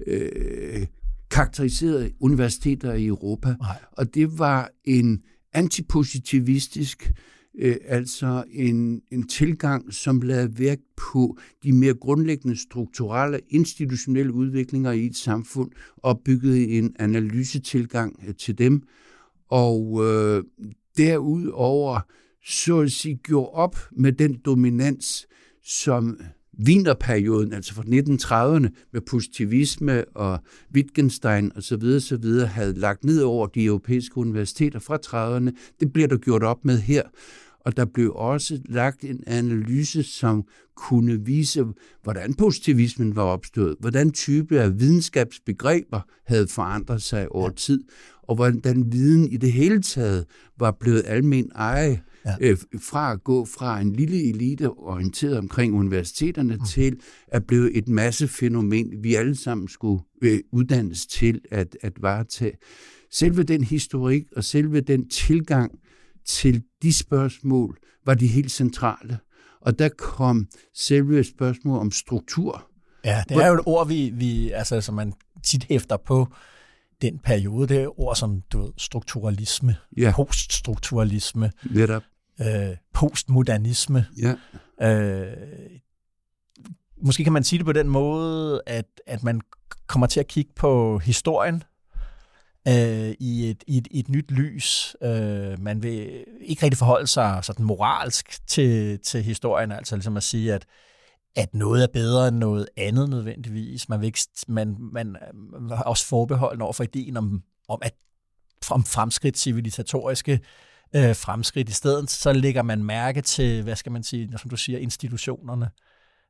øh, karakteriseret universiteter i Europa. Nej. Og det var en antipositivistisk, øh, altså en, en tilgang, som lavede vægt på de mere grundlæggende strukturelle, institutionelle udviklinger i et samfund, og byggede en analysetilgang øh, til dem. Og øh, derudover så at sige, gjorde op med den dominans, som Wienerperioden, altså fra 1930'erne, med positivisme og Wittgenstein osv. videre, havde lagt ned over de europæiske universiteter fra 30'erne. Det bliver der gjort op med her. og der blev også lagt en analyse, som kunne vise, hvordan positivismen var opstået, hvordan type af videnskabsbegreber havde forandret sig over tid, og hvordan viden i det hele taget var blevet almen eje, ja. øh, fra at gå fra en lille elite orienteret omkring universiteterne mm. til at blive et massefænomen, vi alle sammen skulle øh, uddannes til at, at varetage. Selve den historik og selve den tilgang til de spørgsmål var de helt centrale. Og der kom selve spørgsmål om struktur. Ja, det er jo et ord, vi, vi altså, som man tit hæfter på den periode. Det er ord som du ved, strukturalisme, ja. poststrukturalisme, Netop. Øh, postmodernisme. Ja. Øh, måske kan man sige det på den måde, at, at man kommer til at kigge på historien øh, i, et, i, et, i et nyt lys. Øh, man vil ikke rigtig forholde sig sådan moralsk til, til historien, altså ligesom at sige, at at noget er bedre end noget andet nødvendigvis. Man, vil ikke, man, man, øh, man er også forbeholden over for ideen om, om at om fremskridt civilisatoriske øh, fremskridt. I stedet så lægger man mærke til, hvad skal man sige, som du siger, institutionerne.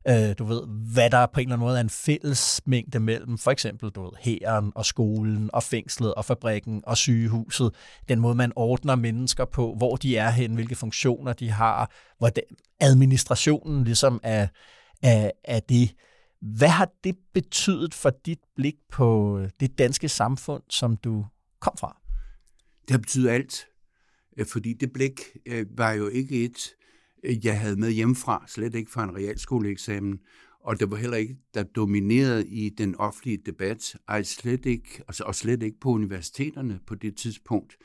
Øh, du ved, hvad der på en eller anden måde er en fælles mængde mellem for eksempel du ved, hæren og skolen og fængslet og fabrikken og sygehuset. Den måde, man ordner mennesker på, hvor de er hen, hvilke funktioner de har, hvordan administrationen ligesom er, er, af det. Hvad har det betydet for dit blik på øh, det danske samfund, som du kom fra? Det har betydet alt. Øh, fordi det blik øh, var jo ikke et, jeg havde med hjemmefra, slet ikke fra en realskoleeksamen, og det var heller ikke, der dominerede i den offentlige debat, ej slet ikke, altså, og slet ikke på universiteterne på det tidspunkt.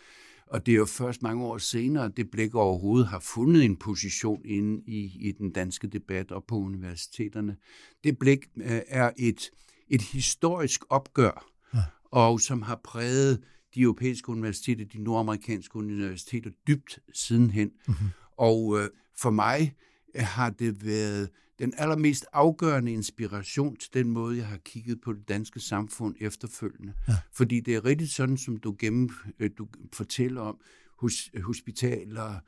Og det er jo først mange år senere, det blik overhovedet har fundet en position inde i, i den danske debat og på universiteterne. Det blik øh, er et, et historisk opgør, ja. og som har præget de europæiske universiteter, de nordamerikanske universiteter dybt sidenhen. Mm-hmm. Og øh, for mig har det været den allermest afgørende inspiration til den måde, jeg har kigget på det danske samfund efterfølgende. Ja. Fordi det er rigtig sådan, som du, gennem, øh, du fortæller om, hos, hospitaler,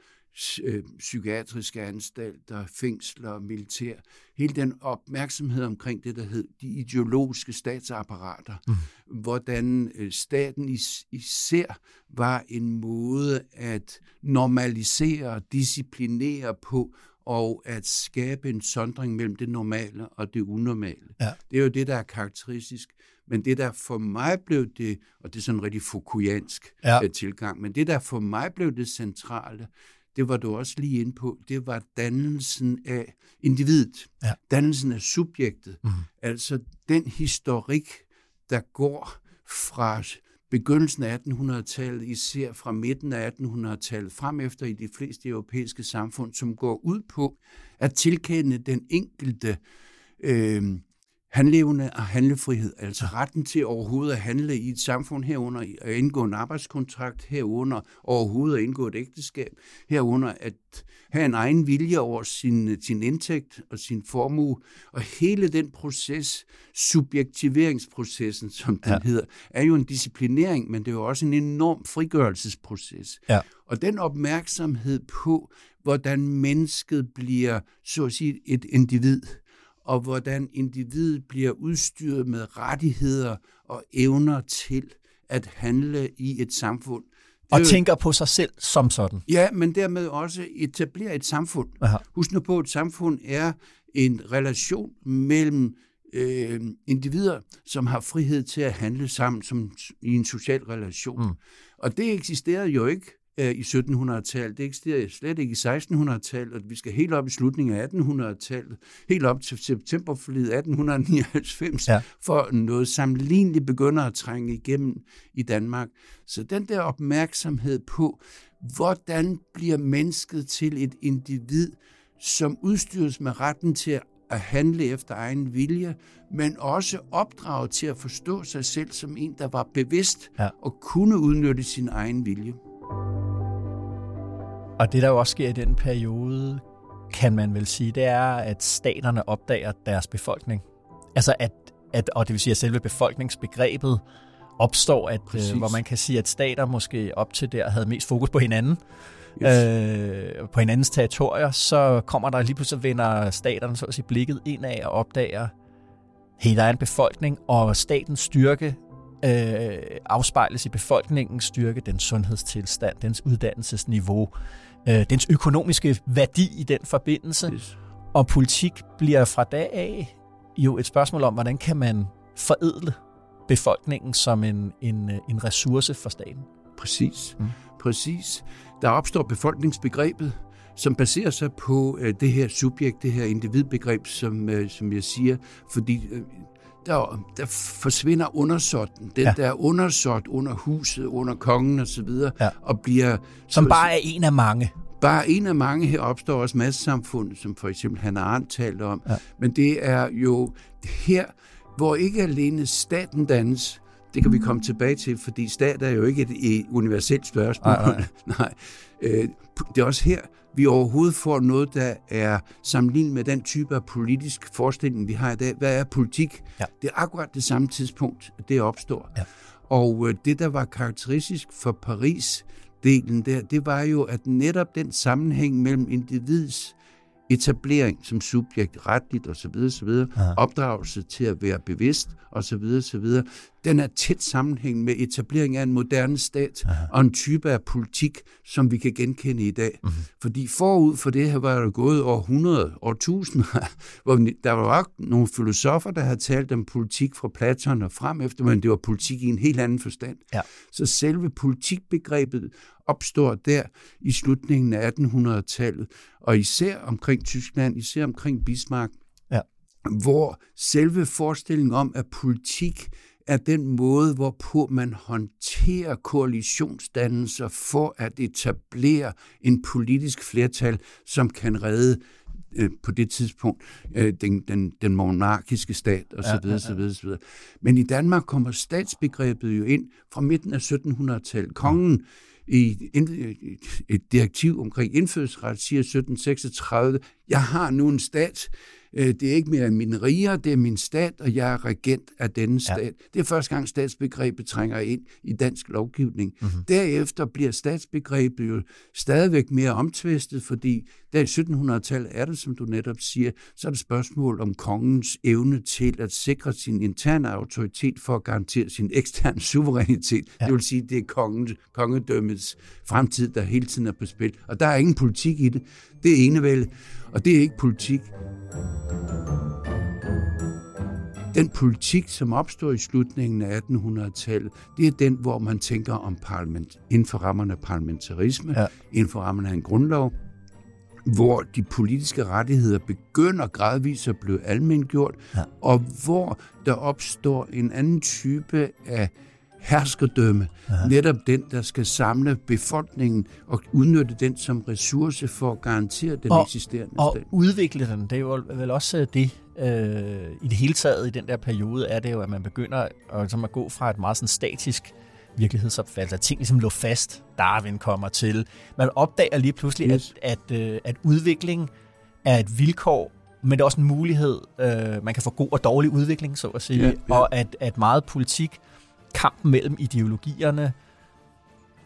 Øh, psykiatriske anstalter, fængsler, militær. Hele den opmærksomhed omkring det, der hed de ideologiske statsapparater. Mm. Hvordan øh, staten is- især var en måde at normalisere, disciplinere på, og at skabe en sondring mellem det normale og det unormale. Ja. Det er jo det, der er karakteristisk. Men det, der for mig blev det, og det er sådan en rigtig Foucaultiansk ja. Øh, tilgang, men det, der for mig blev det centrale, det var du også lige inde på, det var dannelsen af individet, ja. dannelsen af subjektet, mm. altså den historik, der går fra begyndelsen af 1800-tallet, især fra midten af 1800-tallet frem efter i de fleste europæiske samfund, som går ud på at tilkende den enkelte øh, handlevende og handlefrihed, altså retten til overhovedet at handle i et samfund herunder, at indgå en arbejdskontrakt herunder, overhovedet at indgå et ægteskab herunder, at have en egen vilje over sin, sin indtægt og sin formue, og hele den proces, subjektiveringsprocessen, som den ja. hedder, er jo en disciplinering, men det er jo også en enorm frigørelsesproces. Ja. Og den opmærksomhed på, hvordan mennesket bliver, så at sige, et individ, og hvordan individet bliver udstyret med rettigheder og evner til at handle i et samfund. Det og jo, tænker på sig selv som sådan. Ja, men dermed også etablere et samfund. Aha. Husk nu på, at et samfund er en relation mellem øh, individer, som har frihed til at handle sammen som i en social relation. Mm. Og det eksisterede jo ikke øh, i 1700-tallet. Det eksisterede slet ikke i 1600-tallet, og vi skal helt op i slutningen af 1800-tallet, helt op til septemberforlidet 1899, ja. for noget sammenligneligt begynder at trænge igennem i Danmark. Så den der opmærksomhed på, hvordan bliver mennesket til et individ, som udstyres med retten til at handle efter egen vilje, men også opdraget til at forstå sig selv som en, der var bevidst ja. og kunne udnytte sin egen vilje. Og det, der jo også sker i den periode, kan man vel sige, det er, at staterne opdager deres befolkning. Altså at, at og det vil sige, at selve befolkningsbegrebet opstår, at, øh, hvor man kan sige, at stater måske op til der havde mest fokus på hinanden, yes. øh, på hinandens territorier, så kommer der lige pludselig, vender staterne så at sige blikket indad og opdager, hey, der er en befolkning, og statens styrke øh, afspejles i befolkningens styrke, dens sundhedstilstand, dens uddannelsesniveau, øh, dens økonomiske værdi i den forbindelse. Yes. Og politik bliver fra dag af jo et spørgsmål om, hvordan kan man forædle befolkningen som en, en, en ressource for staten. Præcis. Mm. Præcis. Der opstår befolkningsbegrebet, som baserer sig på øh, det her subjekt, det her individbegreb, som, øh, som jeg siger, fordi øh, der, der forsvinder undersåtten. Den, ja. der er undersåt under huset, under kongen osv., og, ja. og bliver... Som så, bare er en af mange. Bare en af mange her opstår også massesamfundet, som for eksempel Hannah Arendt talte om. Ja. Men det er jo her, hvor ikke alene staten dannes, det kan vi komme tilbage til, fordi stat er jo ikke et, et universelt spørgsmål. Nej, nej. nej. Øh, det er også her, vi overhovedet får noget, der er sammenlignet med den type af politisk forestilling, vi har i dag. Hvad er politik? Ja. Det er akkurat det samme tidspunkt, det opstår. Ja. Og øh, det, der var karakteristisk for Paris, delen der, det var jo, at netop den sammenhæng mellem individs etablering som subjekt retligt osv. osv. Ja. opdragelse til at være bevidst osv. osv. Den er tæt sammenhæng med etablering af en moderne stat Aha. og en type af politik, som vi kan genkende i dag. Mm-hmm. Fordi forud for det her var der gået århundrede, årtusinder, hvor der var nogle filosofer, der havde talt om politik fra Platon og frem efter, men det var politik i en helt anden forstand. Ja. Så selve politikbegrebet opstår der i slutningen af 1800-tallet, og især omkring Tyskland, især omkring Bismarck, ja. hvor selve forestillingen om, at politik er den måde, hvorpå man håndterer koalitionsdannelser for at etablere en politisk flertal, som kan redde øh, på det tidspunkt øh, den, den, den monarkiske stat osv. Ja, ja, ja. osv. Men i Danmark kommer statsbegrebet jo ind fra midten af 1700-tallet. Kongen i øh, et direktiv omkring indfødsret siger 1736, jeg har nu en stat, det er ikke mere min riger, det er min stat, og jeg er regent af denne stat. Ja. Det er første gang, statsbegrebet trænger ind i dansk lovgivning. Mm-hmm. Derefter bliver statsbegrebet jo stadigvæk mere omtvistet, fordi der i 1700-tallet er det, som du netop siger, så er det spørgsmål om kongens evne til at sikre sin interne autoritet for at garantere sin eksterne suverænitet. Ja. Det vil sige, det er kongens, kongedømmets fremtid, der hele tiden er på spil. Og der er ingen politik i det. Det er enevælde, og det er ikke politik. Den politik, som opstår i slutningen af 1800-tallet, det er den, hvor man tænker om parlament, inden for rammerne af parlamentarisme, ja. inden for rammerne af en grundlov, hvor de politiske rettigheder begynder gradvist at blive almindeliggjort, ja. og hvor der opstår en anden type af herskerdømme. Aha. Netop den, der skal samle befolkningen og udnytte den som ressource for at garantere den og, eksisterende og stat. Og udvikle den, det er jo vel også det, øh, i det hele taget i den der periode, er det jo, at man begynder at, ligesom at gå fra et meget sådan statisk virkelighedsopfattelse, at ting ligesom lå fast, Darwin kommer til. Man opdager lige pludselig, yes. at, at, øh, at udvikling er et vilkår, men det er også en mulighed. Øh, man kan få god og dårlig udvikling, så at sige. Ja, ja. Og at, at meget politik kampen mellem ideologierne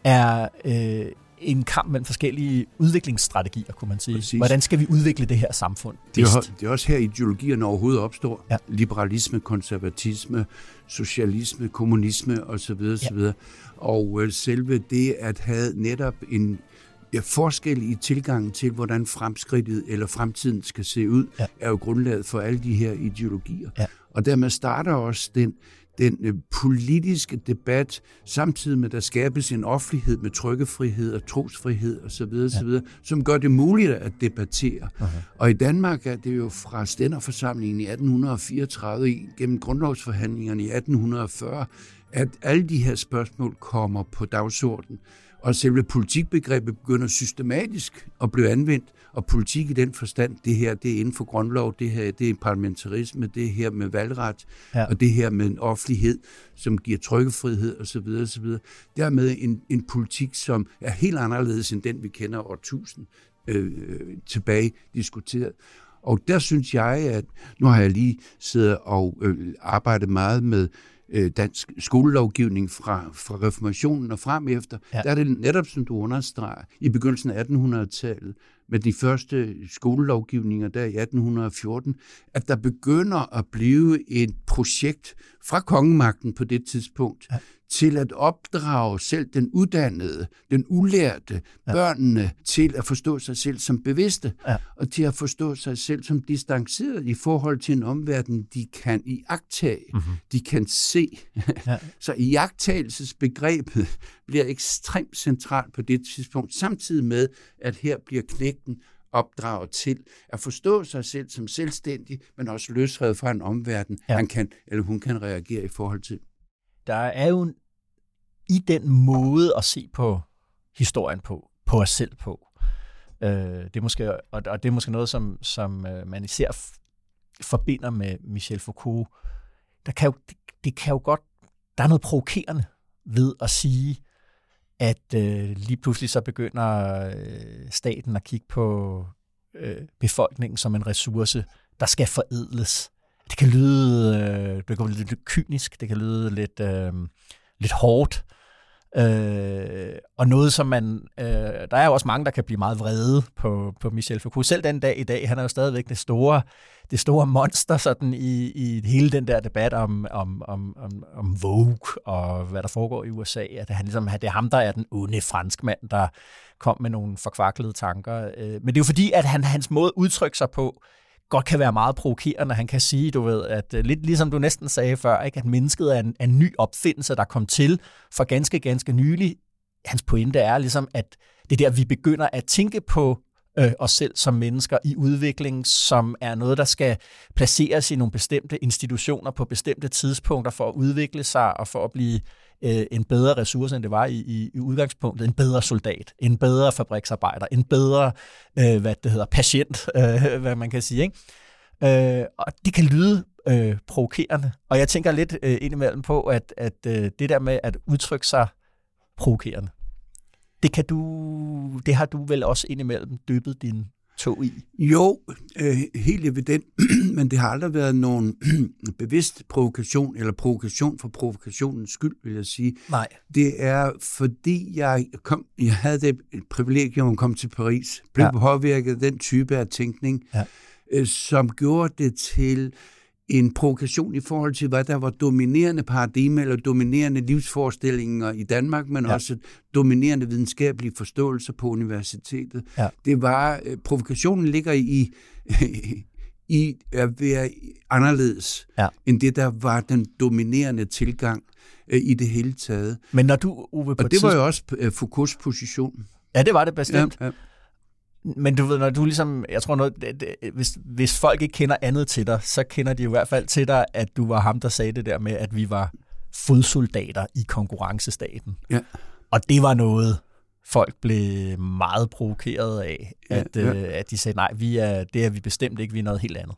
er øh, en kamp mellem forskellige udviklingsstrategier, kunne man sige. Præcis. Hvordan skal vi udvikle det her samfund Det er, det er også her, ideologierne overhovedet opstår. Ja. Liberalisme, konservatisme, socialisme, kommunisme osv. osv. Ja. Og øh, selve det at have netop en ja, forskel i tilgangen til, hvordan fremskridtet eller fremtiden skal se ud, ja. er jo grundlaget for alle de her ideologier. Ja. Og dermed starter også den, den øh, politiske debat, samtidig med, at der skabes en offentlighed med trykkefrihed og trosfrihed osv., osv. Ja. som gør det muligt at debattere. Okay. Og i Danmark er det jo fra stænderforsamlingen i 1834 gennem grundlovsforhandlingerne i 1840, at alle de her spørgsmål kommer på dagsordenen. Og selve politikbegrebet begynder systematisk at blive anvendt, og politik i den forstand, det her det er inden for grundlov, det her det er parlamentarisme, det her med valgret, ja. og det her med en offentlighed, som giver trykkefrihed osv. osv. Dermed en, en politik, som er helt anderledes end den, vi kender årtusind øh, tilbage diskuteret. Og der synes jeg, at nu har jeg lige siddet og øh, arbejdet meget med øh, dansk skolelovgivning fra, fra reformationen og frem efter, ja. der er det netop, som du understreger, i begyndelsen af 1800-tallet, med de første skolelovgivninger der i 1814, at der begynder at blive et projekt fra kongemagten på det tidspunkt, ja til at opdrage selv den uddannede, den ulærte, ja. børnene til at forstå sig selv som bevidste, ja. og til at forstå sig selv som distanceret i forhold til en omverden, de kan iagtage, mm-hmm. de kan se. Ja. Så iagtagelsesbegrebet bliver ekstremt centralt på det tidspunkt, samtidig med, at her bliver knægten opdraget til at forstå sig selv som selvstændig, men også løsredet fra en omverden, ja. han kan eller hun kan reagere i forhold til der er jo i den måde at se på historien på, på os selv på. Øh, det er måske, og, og det er måske noget, som, som øh, man især forbinder med Michel Foucault. Der kan jo, det, det kan jo godt, der er noget provokerende ved at sige, at øh, lige pludselig så begynder øh, staten at kigge på øh, befolkningen som en ressource, der skal forædles. Det kan lyde, øh, det kan lyde lidt kynisk, det kan lyde lidt, øh, lidt hårdt, Øh, og noget, som man... Øh, der er jo også mange, der kan blive meget vrede på, på Michel Foucault. Selv den dag i dag, han er jo stadigvæk det store, det store monster sådan i, i hele den der debat om, om, om, om, om Vogue og hvad der foregår i USA. At han ligesom, det er ham, der er den onde franskmand, der kom med nogle forkvaklede tanker. Øh, men det er jo fordi, at han, hans måde at udtrykke sig på, godt kan være meget provokerende. Han kan sige, du ved, at øh, lidt ligesom du næsten sagde før, ikke, at mennesket er en, en ny opfindelse, der kom til for ganske, ganske nylig. Hans pointe er ligesom, at det er der, vi begynder at tænke på øh, os selv som mennesker i udvikling, som er noget, der skal placeres i nogle bestemte institutioner på bestemte tidspunkter for at udvikle sig og for at blive øh, en bedre ressource, end det var i, i, i udgangspunktet. En bedre soldat, en bedre fabriksarbejder, en bedre, øh, hvad det hedder, patient, øh, hvad man kan sige. Ikke? Øh, og det kan lyde øh, provokerende. Og jeg tænker lidt øh, indimellem på, at, at øh, det der med at udtrykke sig provokerende, det, kan du, det har du vel også indimellem dybet din tog i? Jo, øh, helt evident, men det har aldrig været nogen bevidst provokation, eller provokation for provokationens skyld, vil jeg sige. Nej. Det er, fordi jeg, kom, jeg havde det privilegium at komme til Paris, blev ja. påvirket af den type af tænkning, ja. øh, som gjorde det til en provokation i forhold til, hvad der var dominerende paradigme eller dominerende livsforestillinger i Danmark, men ja. også dominerende videnskabelige forståelser på universitetet. Ja. Det var, øh, provokationen ligger i, i at være anderledes, ja. end det, der var den dominerende tilgang øh, i det hele taget. Men når du, Uwe, på Og det var jo også øh, Foucaults position. Ja, det var det bestemt. Ja, ja. Men du ved, når du ligesom, jeg tror noget, det, det, hvis, hvis folk ikke kender andet til dig, så kender de i hvert fald til dig, at du var ham, der sagde det der med, at vi var fodsoldater i konkurrencestaten. Ja. Og det var noget, folk blev meget provokeret af, at, ja, ja. Øh, at de sagde, nej, vi er, det er vi bestemt ikke, vi er noget helt andet.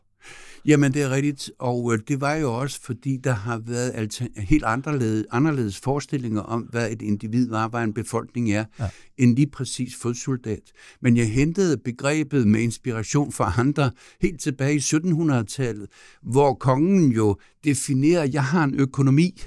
Jamen, det er rigtigt, og øh, det var jo også, fordi der har været alter- helt anderledes, anderledes forestillinger om, hvad et individ var, hvad en befolkning er, ja. end lige præcis fodsoldat. Men jeg hentede begrebet med inspiration fra andre helt tilbage i 1700-tallet, hvor kongen jo definerer, at jeg har en økonomi,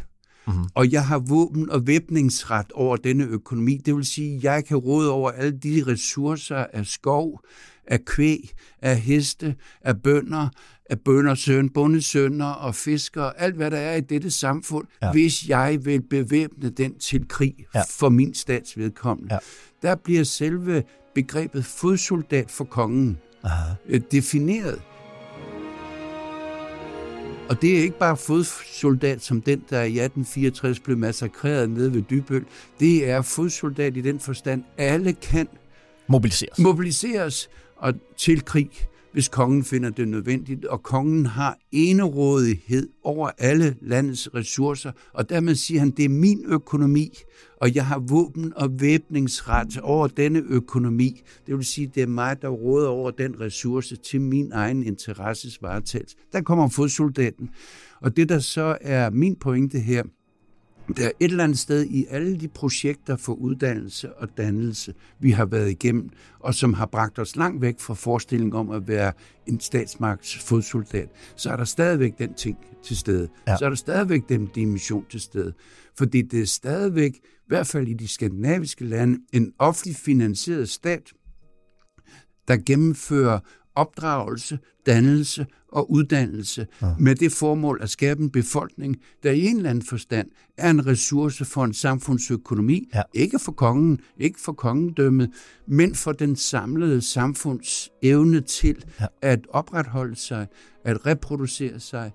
Mm-hmm. Og jeg har våben- og væbningsret over denne økonomi. Det vil sige, at jeg kan råde over alle de ressourcer af skov, af kvæg, af heste, af bønder, af bønder, søn, bondesønner og fiskere, alt hvad der er i dette samfund, ja. hvis jeg vil bevæbne den til krig ja. for min stats vedkommende. Ja. Der bliver selve begrebet fodsoldat for kongen Aha. Øh, defineret. Og det er ikke bare fodsoldat som den, der i 1864 blev massakreret nede ved Dybøl. Det er fodsoldat i den forstand, alle kan mobiliseres, mobiliseres og til krig hvis kongen finder det nødvendigt, og kongen har enerådighed over alle landets ressourcer, og dermed siger han, det er min økonomi, og jeg har våben og væbningsret over denne økonomi. Det vil sige, det er mig, der råder over den ressource til min egen interesses varetagelse. Der kommer fodsoldaten. Og det, der så er min pointe her, der er et eller andet sted i alle de projekter for uddannelse og dannelse, vi har været igennem, og som har bragt os langt væk fra forestillingen om at være en statsmagts fodsoldat, så er der stadigvæk den ting til stede. Ja. Så er der stadigvæk den dimension til stede. Fordi det er stadigvæk, i hvert fald i de skandinaviske lande, en offentlig finansieret stat, der gennemfører opdragelse, dannelse og uddannelse ja. med det formål at skabe en befolkning, der i en eller anden forstand er en ressource for en samfundsøkonomi. Ja. Ikke for kongen, ikke for kongedømmet, men for den samlede samfunds evne til ja. at opretholde sig, at reproducere sig,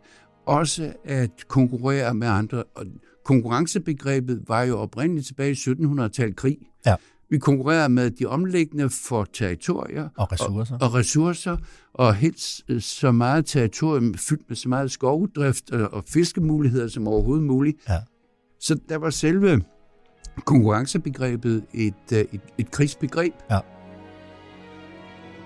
også at konkurrere med andre. Og konkurrencebegrebet var jo oprindeligt tilbage i 1700-tallet krig. Ja. Vi konkurrerer med de omliggende for territorier og ressourcer. Og, og ressourcer, og helst øh, så meget territorium fyldt med så meget skovdrift og, og fiskemuligheder som overhovedet muligt. Ja. Så der var selve konkurrencebegrebet et, øh, et, et krigsbegreb. Ja.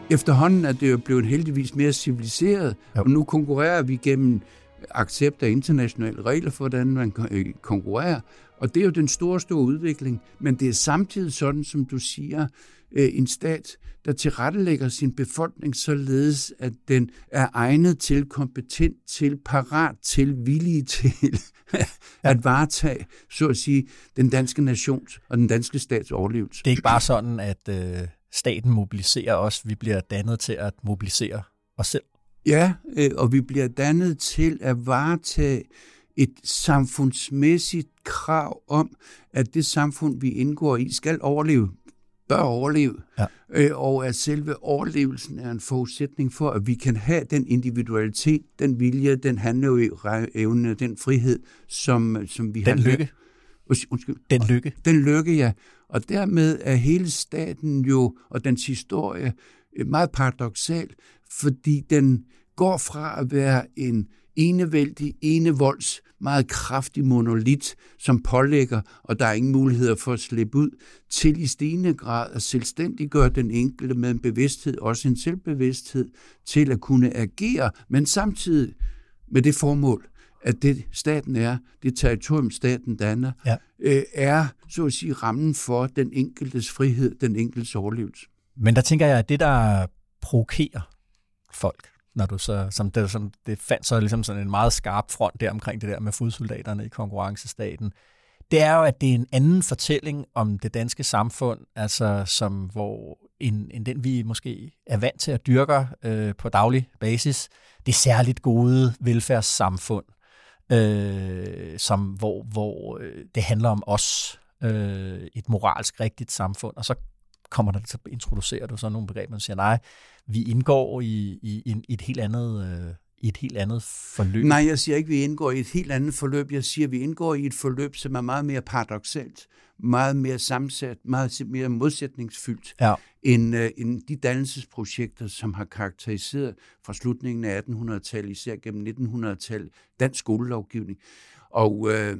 Efterhånden er det jo blevet heldigvis mere civiliseret, ja. og nu konkurrerer vi gennem accept af internationale regler for, hvordan man øh, konkurrerer. Og det er jo den store, store udvikling. Men det er samtidig sådan, som du siger, øh, en stat, der tilrettelægger sin befolkning således, at den er egnet til, kompetent til, parat til, villig til at varetage, så at sige, den danske nations og den danske stats overlevelse. Det er ikke bare sådan, at øh, staten mobiliserer os, vi bliver dannet til at mobilisere os selv. Ja, øh, og vi bliver dannet til at varetage et samfundsmæssigt krav om, at det samfund, vi indgår i, skal overleve, bør overleve, ja. øh, og at selve overlevelsen er en forudsætning for, at vi kan have den individualitet, den vilje, den handleevne, den frihed, som, som vi den har. Lykke. Undskyld. Den lykke. Den lykke, ja. Og dermed er hele staten jo, og dens historie, meget paradoxal, fordi den går fra at være en enevældig, enevolds, meget kraftig monolit, som pålægger, og der er ingen muligheder for at slippe ud, til i stigende grad at selvstændiggøre den enkelte med en bevidsthed, også en selvbevidsthed, til at kunne agere, men samtidig med det formål, at det staten er, det territorium staten danner, ja. øh, er så at sige rammen for den enkeltes frihed, den enkeltes overlevelse. Men der tænker jeg, at det, der provokerer folk, når du så, som det, som det fandt så ligesom sådan en meget skarp front der omkring det der med fodsoldaterne i konkurrencestaten, det er jo, at det er en anden fortælling om det danske samfund, altså som hvor en, en den vi måske er vant til at dyrke øh, på daglig basis, det særligt gode velfærdssamfund, øh, som hvor, hvor øh, det handler om os, øh, et moralsk rigtigt samfund, og så kommer der så introducerer du så nogle begreber, og siger, nej, vi indgår i, i, i et helt andet øh, i et helt andet forløb? Nej, jeg siger ikke, at vi indgår i et helt andet forløb. Jeg siger, at vi indgår i et forløb, som er meget mere paradoxalt, meget mere sammensat, meget mere modsætningsfyldt, ja. end, uh, end de dannelsesprojekter, som har karakteriseret fra slutningen af 1800-tallet, især gennem 1900-tallet, dansk skolelovgivning. Og uh,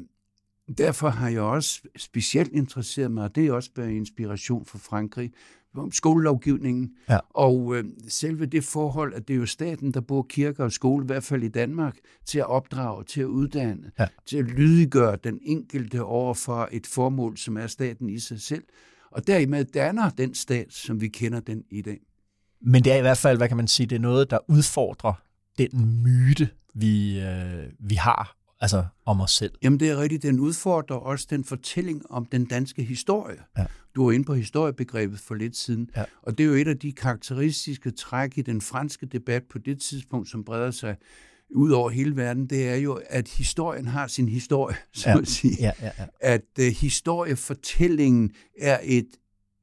derfor har jeg også specielt interesseret mig, og det er også været inspiration for Frankrig, om skolelovgivningen, ja. og øh, selve det forhold, at det er jo staten, der bruger kirker og skole, i hvert fald i Danmark, til at opdrage, til at uddanne, ja. til at lydiggøre den enkelte over for et formål, som er staten i sig selv, og dermed danner den stat, som vi kender den i dag. Men det er i hvert fald, hvad kan man sige, det er noget, der udfordrer den myte, vi, øh, vi har altså om os selv. Jamen det er rigtigt, den udfordrer også den fortælling om den danske historie. Ja. Du var inde på historiebegrebet for lidt siden, ja. og det er jo et af de karakteristiske træk i den franske debat på det tidspunkt, som breder sig ud over hele verden, det er jo, at historien har sin historie, så ja. at sige. Ja, ja, ja. At uh, historiefortællingen er et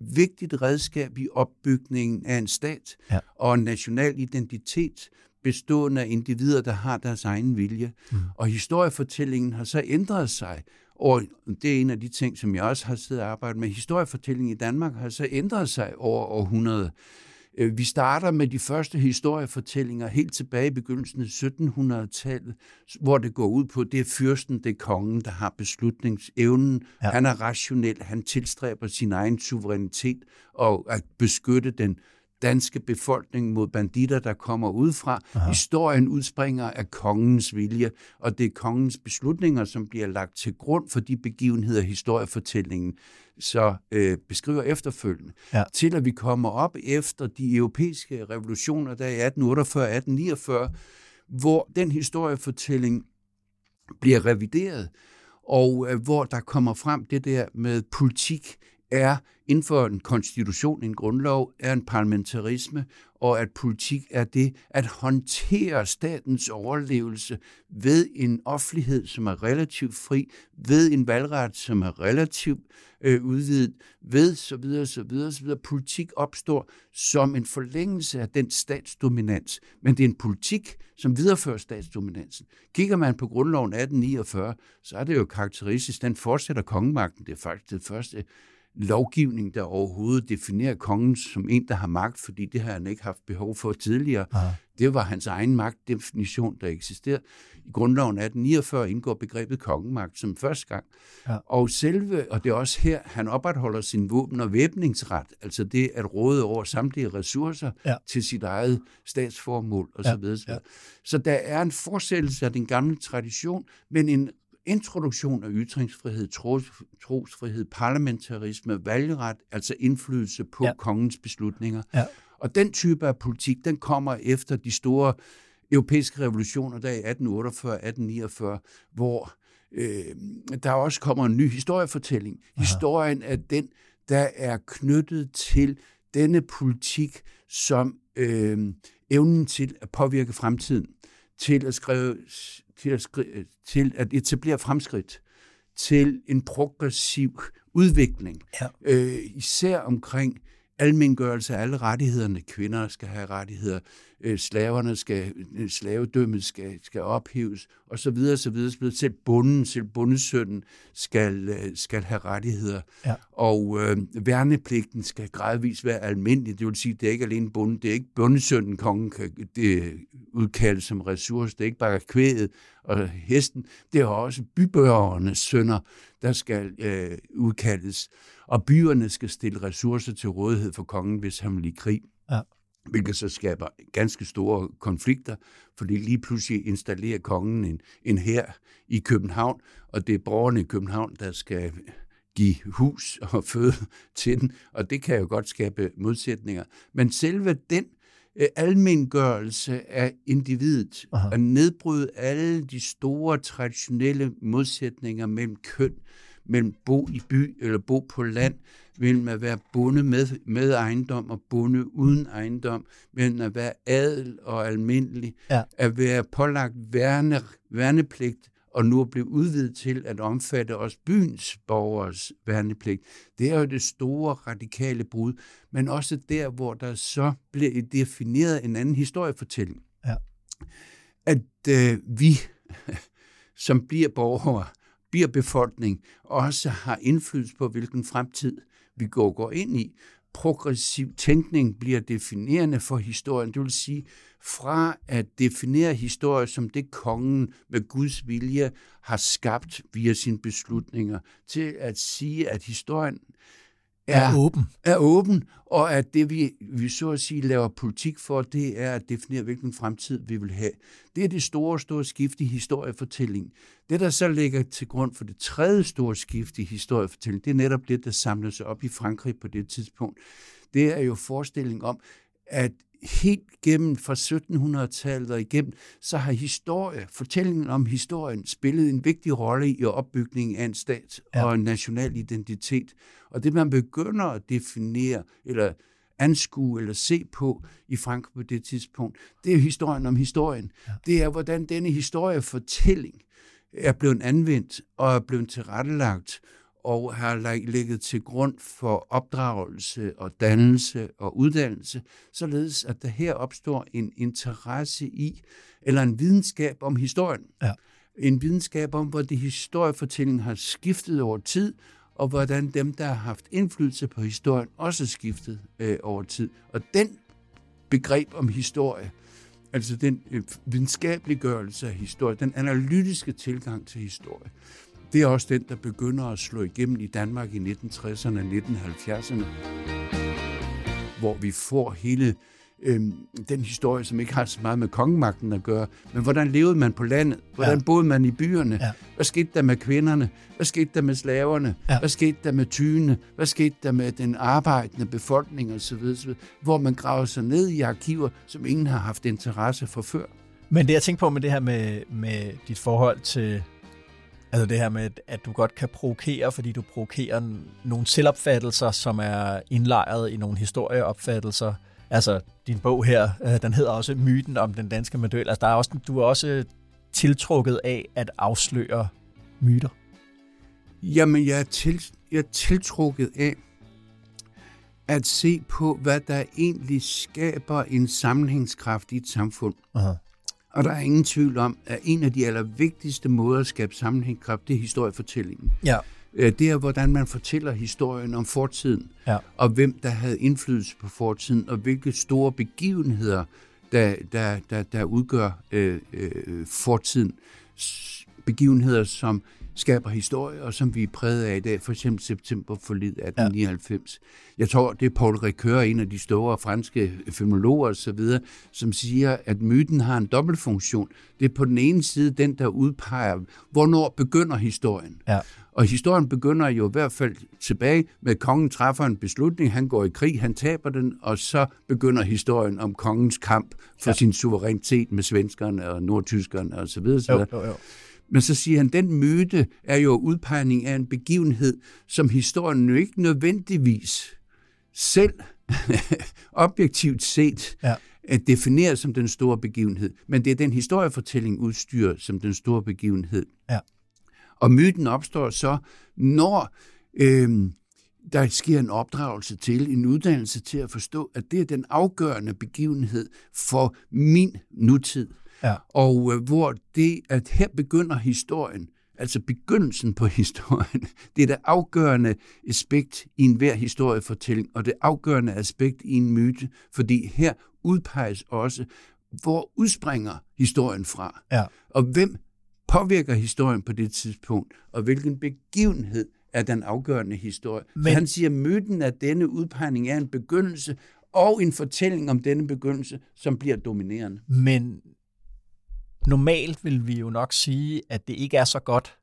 vigtigt redskab i opbygningen af en stat ja. og en national identitet, bestående af individer, der har deres egen vilje. Mm. Og historiefortællingen har så ændret sig. Og det er en af de ting, som jeg også har siddet og arbejdet med. Historiefortællingen i Danmark har så ændret sig over århundrede. Øh, vi starter med de første historiefortællinger helt tilbage i begyndelsen af 1700-tallet, hvor det går ud på, det er fyrsten, det er kongen, der har beslutningsevnen. Ja. Han er rationel, han tilstræber sin egen suverænitet og at beskytte den danske befolkning mod banditter, der kommer udefra. Aha. Historien udspringer af kongens vilje, og det er kongens beslutninger, som bliver lagt til grund for de begivenheder, historiefortællingen så øh, beskriver efterfølgende, ja. til at vi kommer op efter de europæiske revolutioner, der i 1848-1849, hvor den historiefortælling bliver revideret, og øh, hvor der kommer frem det der med politik er inden for en konstitution, en grundlov, er en parlamentarisme, og at politik er det at håndtere statens overlevelse ved en offentlighed, som er relativt fri, ved en valgret, som er relativt øh, udvidet, ved så videre, så videre, så videre. Politik opstår som en forlængelse af den statsdominans, men det er en politik, som viderefører statsdominansen. Kigger man på grundloven 1849, så er det jo karakteristisk, den fortsætter kongemagten. Det er faktisk det første lovgivning, der overhovedet definerer kongen som en, der har magt, fordi det har han ikke haft behov for tidligere. Aha. Det var hans egen magtdefinition, der eksisterede. I grundloven 1849 indgår begrebet kongemagt som første gang. Ja. Og selve, og det er også her, han opretholder sin våben- og væbningsret, altså det at råde over samtlige ressourcer ja. til sit eget statsformål osv. Ja. Så, videre. ja. så der er en fortsættelse af den gamle tradition, men en introduktion af ytringsfrihed, tros, trosfrihed, parlamentarisme, valgret, altså indflydelse på ja. kongens beslutninger. Ja. Og den type af politik, den kommer efter de store europæiske revolutioner der i 1848-1849, hvor øh, der også kommer en ny historiefortælling. Aha. Historien er den, der er knyttet til denne politik som øh, evnen til at påvirke fremtiden, til at skrive til at, skri- til at etablere fremskridt, til en progressiv udvikling, ja. øh, især omkring almengørelse af alle rettighederne. Kvinder skal have rettigheder, øh, slaverne skal, øh, slavedømmet skal, skal ophæves, og så videre, så videre, så videre. Selv bunden, selv bundesønnen skal, øh, skal have rettigheder. Ja. Og øh, værnepligten skal gradvist være almindelig. Det vil sige, det er ikke alene bunden, det er ikke bundesønnen, kongen kan det udkaldes som ressource. Det er ikke bare kvædet og hesten. Det er også bybørgernes sønner, der skal øh, udkaldes. Og byerne skal stille ressourcer til rådighed for kongen, hvis han vil i krig. Ja hvilket så skaber ganske store konflikter, fordi lige pludselig installerer kongen en, en her i København, og det er borgerne i København, der skal give hus og føde til den, og det kan jo godt skabe modsætninger. Men selve den øh, almengørelse af individet, Aha. at nedbryde alle de store traditionelle modsætninger mellem køn, mellem bo i by eller bo på land, mellem at være bundet med, med ejendom og bundet uden ejendom, mellem at være adel og almindelig, ja. at være pålagt værne, værnepligt, og nu blive udvidet til at omfatte også byens borgers værnepligt. Det er jo det store radikale brud, men også der, hvor der så bliver defineret en anden historiefortælling. Ja. At øh, vi, som bliver borgere, bliver befolkning, også har indflydelse på, hvilken fremtid vi går, går ind i. Progressiv tænkning bliver definerende for historien. Det vil sige, fra at definere historie som det kongen med Guds vilje har skabt via sine beslutninger, til at sige, at historien er, er åben. Er åben, og at det, vi, vi så at sige laver politik for, det er at definere, hvilken fremtid vi vil have. Det er det store, store skift i historiefortællingen. Det, der så ligger til grund for det tredje store skift i historiefortællingen, det er netop det, der samler sig op i Frankrig på det tidspunkt. Det er jo forestillingen om, at helt gennem fra 1700-tallet og igennem, så har historie, fortællingen om historien, spillet en vigtig rolle i opbygningen af en stat ja. og en national identitet. Og det, man begynder at definere, eller anskue eller se på i Frankrig på det tidspunkt, det er historien om historien. Ja. Det er, hvordan denne historiefortælling er blevet anvendt og er blevet tilrettelagt og har ligget til grund for opdragelse og dannelse og uddannelse, således at der her opstår en interesse i, eller en videnskab om historien. Ja. En videnskab om, hvor det historiefortælling har skiftet over tid, og hvordan dem, der har haft indflydelse på historien, også skiftet øh, over tid. Og den begreb om historie, altså den øh, videnskabeliggørelse af historie, den analytiske tilgang til historie, det er også den, der begynder at slå igennem i Danmark i 1960'erne og 1970'erne. hvor vi får hele øh, den historie, som ikke har så meget med kongemagten at gøre, men hvordan levede man på landet? Hvordan ja. boede man i byerne? Ja. Hvad skete der med kvinderne? Hvad skete der med slaverne? Ja. Hvad skete der med tyne? Hvad skete der med den arbejdende befolkning osv.? osv. Hvor man graver sig ned i arkiver, som ingen har haft interesse for før. Men det jeg tænker på med det her med, med dit forhold til Altså det her med, at du godt kan provokere, fordi du provokerer nogle selvopfattelser, som er indlejret i nogle historieopfattelser. Altså din bog her, øh, den hedder også Myten om den danske model. Altså der er også, du er også tiltrukket af at afsløre myter. Jamen jeg er, til, jeg er tiltrukket af at se på, hvad der egentlig skaber en sammenhængskraft i et samfund. Aha. Og der er ingen tvivl om, at en af de allervigtigste måder at skabe sammenhængskraft, det er historiefortællingen. Ja. Øh, det er, hvordan man fortæller historien om fortiden, ja. og hvem der havde indflydelse på fortiden, og hvilke store begivenheder, der, der, der, der udgør øh, øh, fortiden. Begivenheder, som skaber historie, og som vi er præget af i dag, for eksempel september forlid 1899. Ja. Jeg tror, det er Paul Ricoeur, en af de store franske filmologer osv., som siger, at myten har en dobbeltfunktion. Det er på den ene side den, der udpeger, hvornår begynder historien. Ja. Og historien begynder jo i hvert fald tilbage med, at kongen træffer en beslutning, han går i krig, han taber den, og så begynder historien om kongens kamp for ja. sin suverænitet med svenskerne og nordtyskerne osv. Jo, jo, jo. Men så siger han, den myte er jo udpegning af en begivenhed, som historien jo ikke nødvendigvis selv objektivt set ja. at definere som den store begivenhed. Men det er den historiefortælling udstyr som den store begivenhed. Ja. Og myten opstår så, når øh, der sker en opdragelse til, en uddannelse til at forstå, at det er den afgørende begivenhed for min nutid. Ja. Og øh, hvor det, at her begynder historien, altså begyndelsen på historien, det er det afgørende aspekt i enhver historiefortælling, og det afgørende aspekt i en myte, fordi her udpeges også, hvor udspringer historien fra, ja. og hvem påvirker historien på det tidspunkt, og hvilken begivenhed er den afgørende historie. Men... Så han siger, at myten af denne udpegning er en begyndelse, og en fortælling om denne begyndelse, som bliver dominerende. Men normalt vil vi jo nok sige, at det ikke er så godt,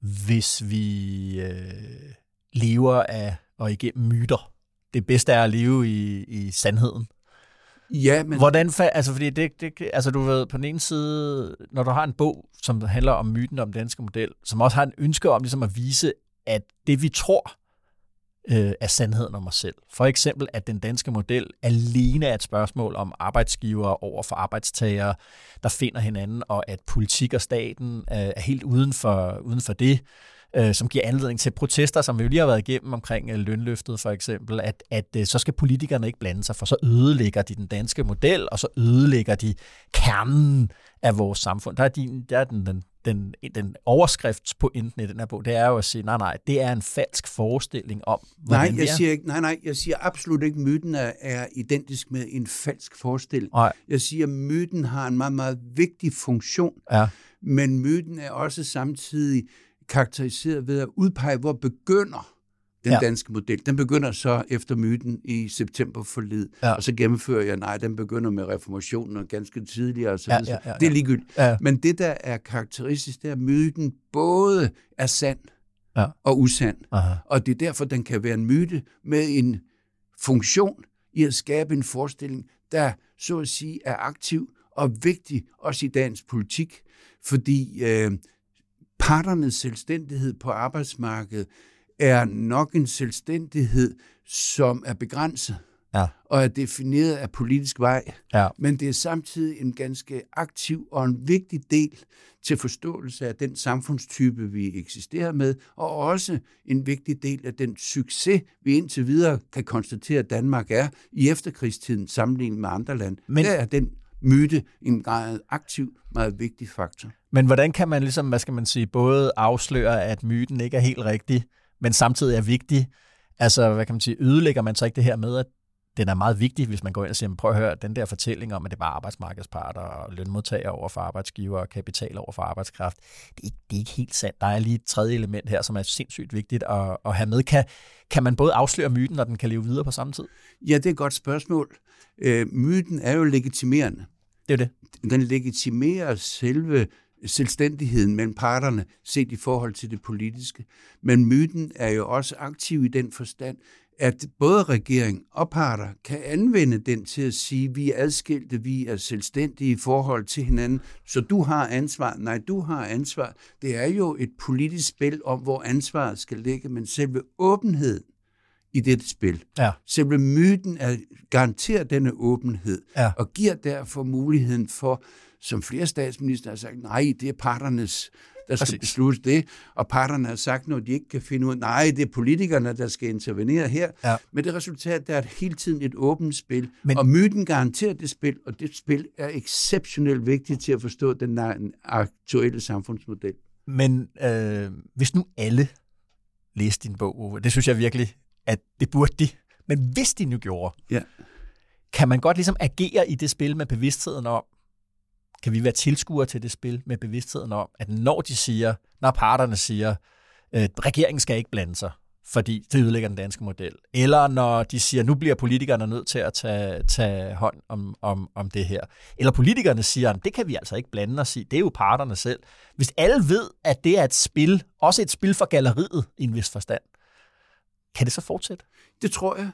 hvis vi øh, lever af og igennem myter. Det bedste er at leve i, i sandheden. Ja, men... Hvordan, altså, fordi det, det, altså, du ved, på den ene side, når du har en bog, som handler om myten om den danske model, som også har en ønske om ligesom at vise, at det vi tror, øh, er sandheden om os selv. For eksempel, at den danske model alene er et spørgsmål om arbejdsgiver over for arbejdstagere, der finder hinanden, og at politik og staten øh, er helt uden for, uden for det øh, som giver anledning til protester, som vi jo lige har været igennem omkring øh, lønløftet for eksempel, at, at øh, så skal politikerne ikke blande sig, for så ødelægger de den danske model, og så ødelægger de kernen af vores samfund. Der er, din, der er den, den, den, den overskriftspointen i den her bog, det er jo at sige, nej, nej, det er en falsk forestilling om, nej, jeg siger ikke, nej, nej, jeg siger absolut ikke, at myten er, er identisk med en falsk forestilling. Nej. Jeg siger, at myten har en meget, meget vigtig funktion, ja. men myten er også samtidig karakteriseret ved at udpege, hvor begynder den ja. danske model. Den begynder så efter myten i september forlid, ja. og så gennemfører jeg, nej, den begynder med reformationen og ganske tidligere. Og så ja, ja, ja, ja. Det er ligegyldigt. Ja. Men det, der er karakteristisk, det er, at myten både er sand ja. og usand. Aha. Og det er derfor, den kan være en myte med en funktion i at skabe en forestilling, der så at sige er aktiv og vigtig også i dagens politik, fordi øh, parternes selvstændighed på arbejdsmarkedet er nok en selvstændighed, som er begrænset ja. og er defineret af politisk vej. Ja. Men det er samtidig en ganske aktiv og en vigtig del til forståelse af den samfundstype, vi eksisterer med, og også en vigtig del af den succes, vi indtil videre kan konstatere, at Danmark er i efterkrigstiden sammenlignet med andre lande. Men, Der er den myte en meget aktiv, meget vigtig faktor. Men hvordan kan man ligesom, hvad skal man sige, både afsløre, at myten ikke er helt rigtig, men samtidig er vigtig? Altså, hvad kan man sige, ødelægger man så ikke det her med, at den er meget vigtig, hvis man går ind og siger, prøv at høre, den der fortælling om, at det bare arbejdsmarkedsparter og lønmodtagere over for arbejdsgiver og kapital over for arbejdskraft, det er, ikke, det er ikke helt sandt. Der er lige et tredje element her, som er sindssygt vigtigt at, at have med. Kan, kan man både afsløre myten, og den kan leve videre på samme tid? Ja, det er et godt spørgsmål. Øh, myten er jo legitimerende. Det er det. Den legitimerer selve selvstændigheden mellem parterne, set i forhold til det politiske. Men myten er jo også aktiv i den forstand, at både regering og parter kan anvende den til at sige, at vi er adskilte, vi er selvstændige i forhold til hinanden, så du har ansvar. Nej, du har ansvar. Det er jo et politisk spil om, hvor ansvaret skal ligge, men selve åbenheden i dette spil. Ja. Selve myten er, garanterer denne åbenhed, Ja. og giver derfor muligheden for, som flere statsminister har sagt, nej, det er parternes, der skal Præcis. beslutte det, og parterne har sagt noget, de ikke kan finde ud af, nej, det er politikerne, der skal intervenere her. Ja. Men det resultat, der er hele tiden et åbent spil, Men- Men... og myten garanterer det spil, og det spil er exceptionelt vigtigt til at forstå den aktuelle samfundsmodel. Men øh, hvis nu alle læste din bog, Ove, det synes jeg virkelig, at det burde de. Men hvis de nu gjorde, Ja. kan man godt ligesom agere i det spil med bevidstheden om, kan vi være tilskuere til det spil med bevidstheden om, at når de siger, når parterne siger, øh, regeringen skal ikke blande sig, fordi det ødelægger den danske model. Eller når de siger, nu bliver politikerne nødt til at tage, tage hånd om, om, om det her. Eller politikerne siger, det kan vi altså ikke blande os i, det er jo parterne selv. Hvis alle ved, at det er et spil, også et spil for galleriet i en vis forstand, kan det så fortsætte? Det tror jeg.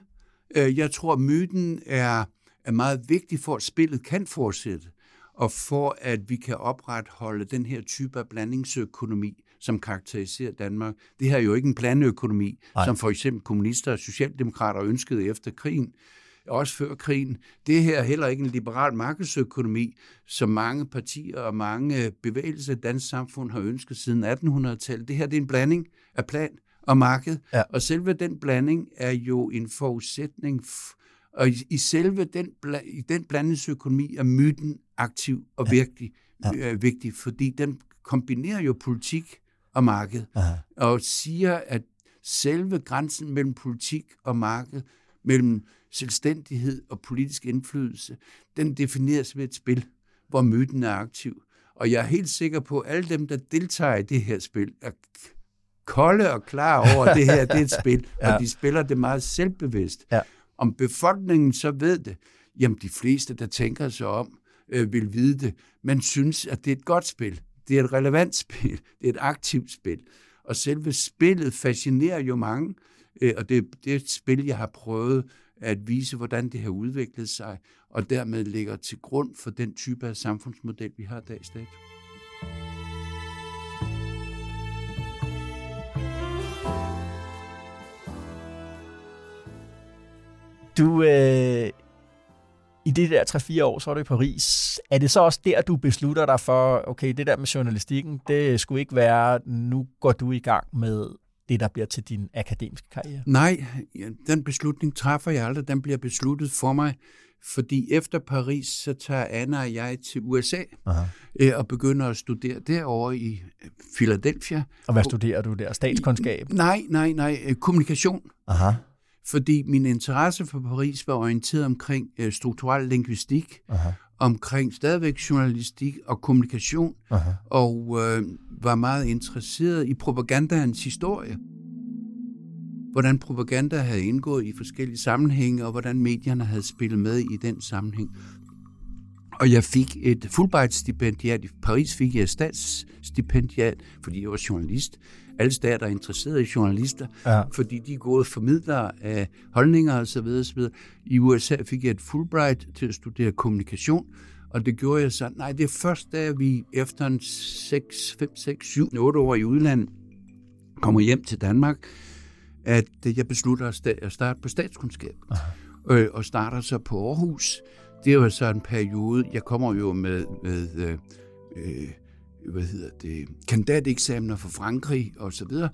Øh, jeg tror, myten er, er meget vigtig for, at spillet kan fortsætte, og for, at vi kan opretholde den her type af blandingsøkonomi, som karakteriserer Danmark. Det her er jo ikke en blandeøkonomi, Nej. Nej. som for eksempel kommunister og socialdemokrater ønskede efter krigen, også før krigen. Det her er heller ikke en liberal markedsøkonomi, som mange partier og mange bevægelser i dansk samfund har ønsket siden 1800-tallet. Det her det er en blanding af plan og marked, Ja. og selve den blanding er jo en forudsætning, f- og i, i selve den, i den blandingsøkonomi er myten aktiv og virkelig Ja. øh, vigtig, fordi den kombinerer jo politik og marked, Aha. og siger, at selve grænsen mellem politik og marked, mellem selvstændighed og politisk indflydelse, den defineres ved et spil, hvor myten er aktiv. Og jeg er helt sikker på, at alle dem, der deltager i det her spil, er kolde og klar over, at det her det er et spil, Ja. og de spiller det meget selvbevidst. Ja. Om befolkningen så ved det, jamen de fleste, der tænker sig om, øh, vil vide det, men synes, at det er et godt spil. Det er et relevant spil. Det er et aktivt spil. Og selve spillet fascinerer jo mange, øh, og det, det er et spil, jeg har prøvet at vise, hvordan det har udviklet sig, og dermed ligger til grund for den type af samfundsmodel, vi har i dag dato. Du, øh, i det der 3-4 år, så var du i Paris. Er det så også der, du beslutter dig for, okay, det der med journalistikken, det skulle ikke være, nu går du i gang med det, der bliver til din akademiske karriere? Nej, den beslutning træffer jeg aldrig. Den bliver besluttet for mig, fordi efter Paris, så tager Anna og jeg til USA Aha. øh, og begynder at studere derovre i øh, Philadelphia. Og hvad studerer du der? Statskundskab? Nej, nej, nej, øh, kommunikation. Aha. Fordi min interesse for Paris var orienteret omkring øh, strukturel linguistik, Aha. omkring stadigvæk journalistik og kommunikation, Aha. og øh, var meget interesseret i propagandaens historie. Hvordan propaganda havde indgået i forskellige sammenhænge, og hvordan medierne havde spillet med i den sammenhæng. Og jeg fik et Fulbright-stipendiat. I Paris fik jeg et statsstipendiat, fordi jeg var journalist. Alle stater er interesserede i journalister, Ja. fordi de er gode formidlere af holdninger osv. osv. I USA fik jeg et Fulbright til at studere kommunikation, og det gjorde jeg så. Nej, det er først, da vi efter en 6, 5, 6, 7, 8 år i udlandet kommer hjem til Danmark, at jeg beslutter at sta- at starte på statskundskab. Øh, og starter så på Aarhus. Det er jo så en periode, jeg kommer jo med, med øh, øh, hvad hedder det, kandidateksamener fra Frankrig og så videre.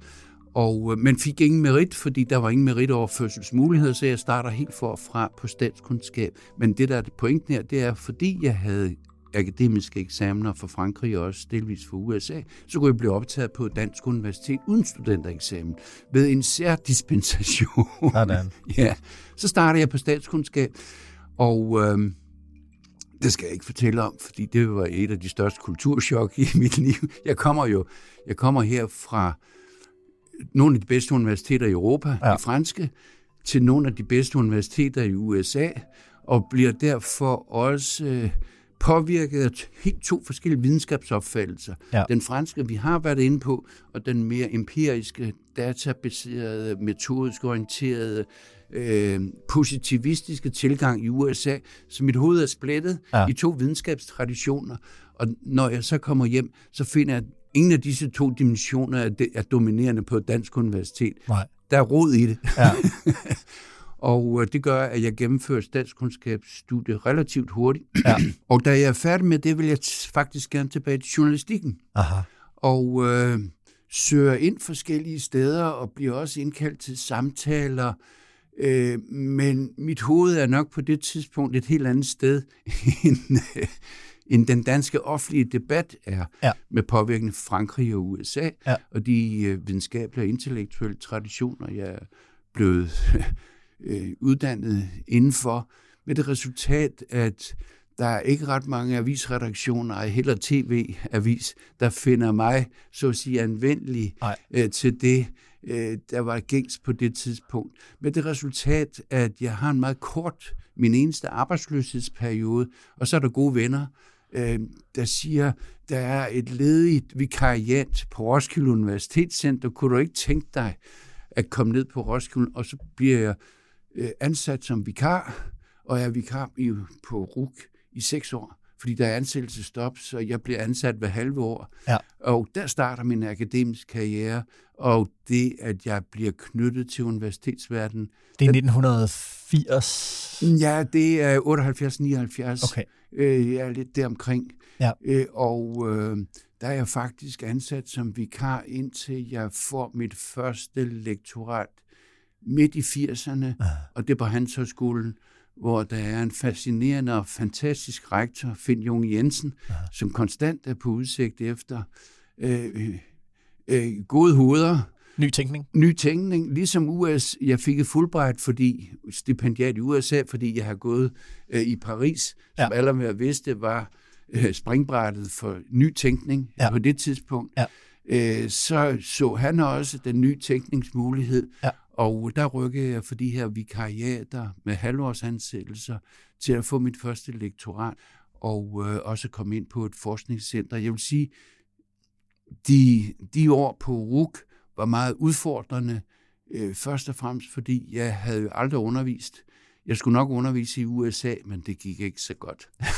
Og, øh, men fik ingen merit, fordi der var ingen meritoverførselsmuligheder, så jeg starter helt forfra på statskundskab. Men det der er pointen her, det er, fordi jeg havde akademiske eksamener for Frankrig og også delvis for USA, så kunne jeg blive optaget på Dansk Universitet uden studentereksamen ved en særdispensation. Sådan. ja, så startede jeg på statskundskab, og øh, det skal jeg ikke fortælle om, fordi det var et af de største kulturschok i mit liv. Jeg kommer jo jeg kommer her fra nogle af de bedste universiteter i Europa, ja. de franske, til nogle af de bedste universiteter i USA, og bliver derfor også øh, påvirket af helt to forskellige videnskabsopfattelser. Ja. Den franske, vi har været inde på, og den mere empiriske, databaserede, metodisk orienterede, øh, positivistiske tilgang i USA, så mit hoved er splittet ja. i to videnskabstraditioner. Og når jeg så kommer hjem, så finder jeg, at ingen af disse to dimensioner er, er dominerende på et dansk universitet. Nej. Der er rod i det. Ja. og øh, det gør, at jeg gennemfører statskundskabsstudiet relativt hurtigt. Ja. og da jeg er færdig med det, vil jeg faktisk gerne tilbage til journalistikken. Aha. Og øh, søger ind forskellige steder og bliver også indkaldt til samtaler. Øh, men mit hoved er nok på det tidspunkt et helt andet sted end, øh, end den danske offentlige debat er ja. med påvirkning Frankrig og USA ja. og de øh, videnskabelige og intellektuelle traditioner, jeg er blevet øh, uddannet indenfor, med det resultat, at der er ikke ret mange avisredaktioner, heller tv-avis, der finder mig, så at sige, anvendelig øh, til det, øh, der var gængs på det tidspunkt. Med det resultat, at jeg har en meget kort, min eneste arbejdsløshedsperiode, og så er der gode venner, øh, der siger, der er et ledigt vikariat på Roskilde Universitetscenter. Kunne du ikke tænke dig at komme ned på Roskilde? Og så bliver jeg øh, ansat som vikar, og jeg er vikar i, på RUK i seks år fordi der er ansættelsestop, så jeg bliver ansat hver halve år. Ja. Og der starter min akademiske karriere, og det, at jeg bliver knyttet til universitetsverdenen. Det er 1980? Ja, det er 78-79. Okay. Øh, jeg er lidt deromkring. Ja. Øh, og øh, der er jeg faktisk ansat som vikar, indtil jeg får mit første lektorat midt i 80'erne, ja. og det er på Handelshøjskolen hvor der er en fascinerende og fantastisk rektor, Finn Jung Jensen, ja. som konstant er på udsigt efter øh, øh, gode hoveder. Ny tænkning. Ny tænkning. Ligesom US, jeg fik et Fulbright, fordi stipendiat i USA, fordi jeg har gået øh, i Paris, ja. som alle med vidste var øh, springbrættet for ny tænkning ja. på det tidspunkt. Ja. Øh, så så han også den nye tænkningsmulighed, ja. Og der rykkede jeg for de her vikariater med halvårsansættelser til at få mit første lektorat og øh, også komme ind på et forskningscenter. Jeg vil sige, de, de år på RUK var meget udfordrende, øh, først og fremmest fordi jeg havde jo aldrig undervist. Jeg skulle nok undervise i USA, men det gik ikke så godt.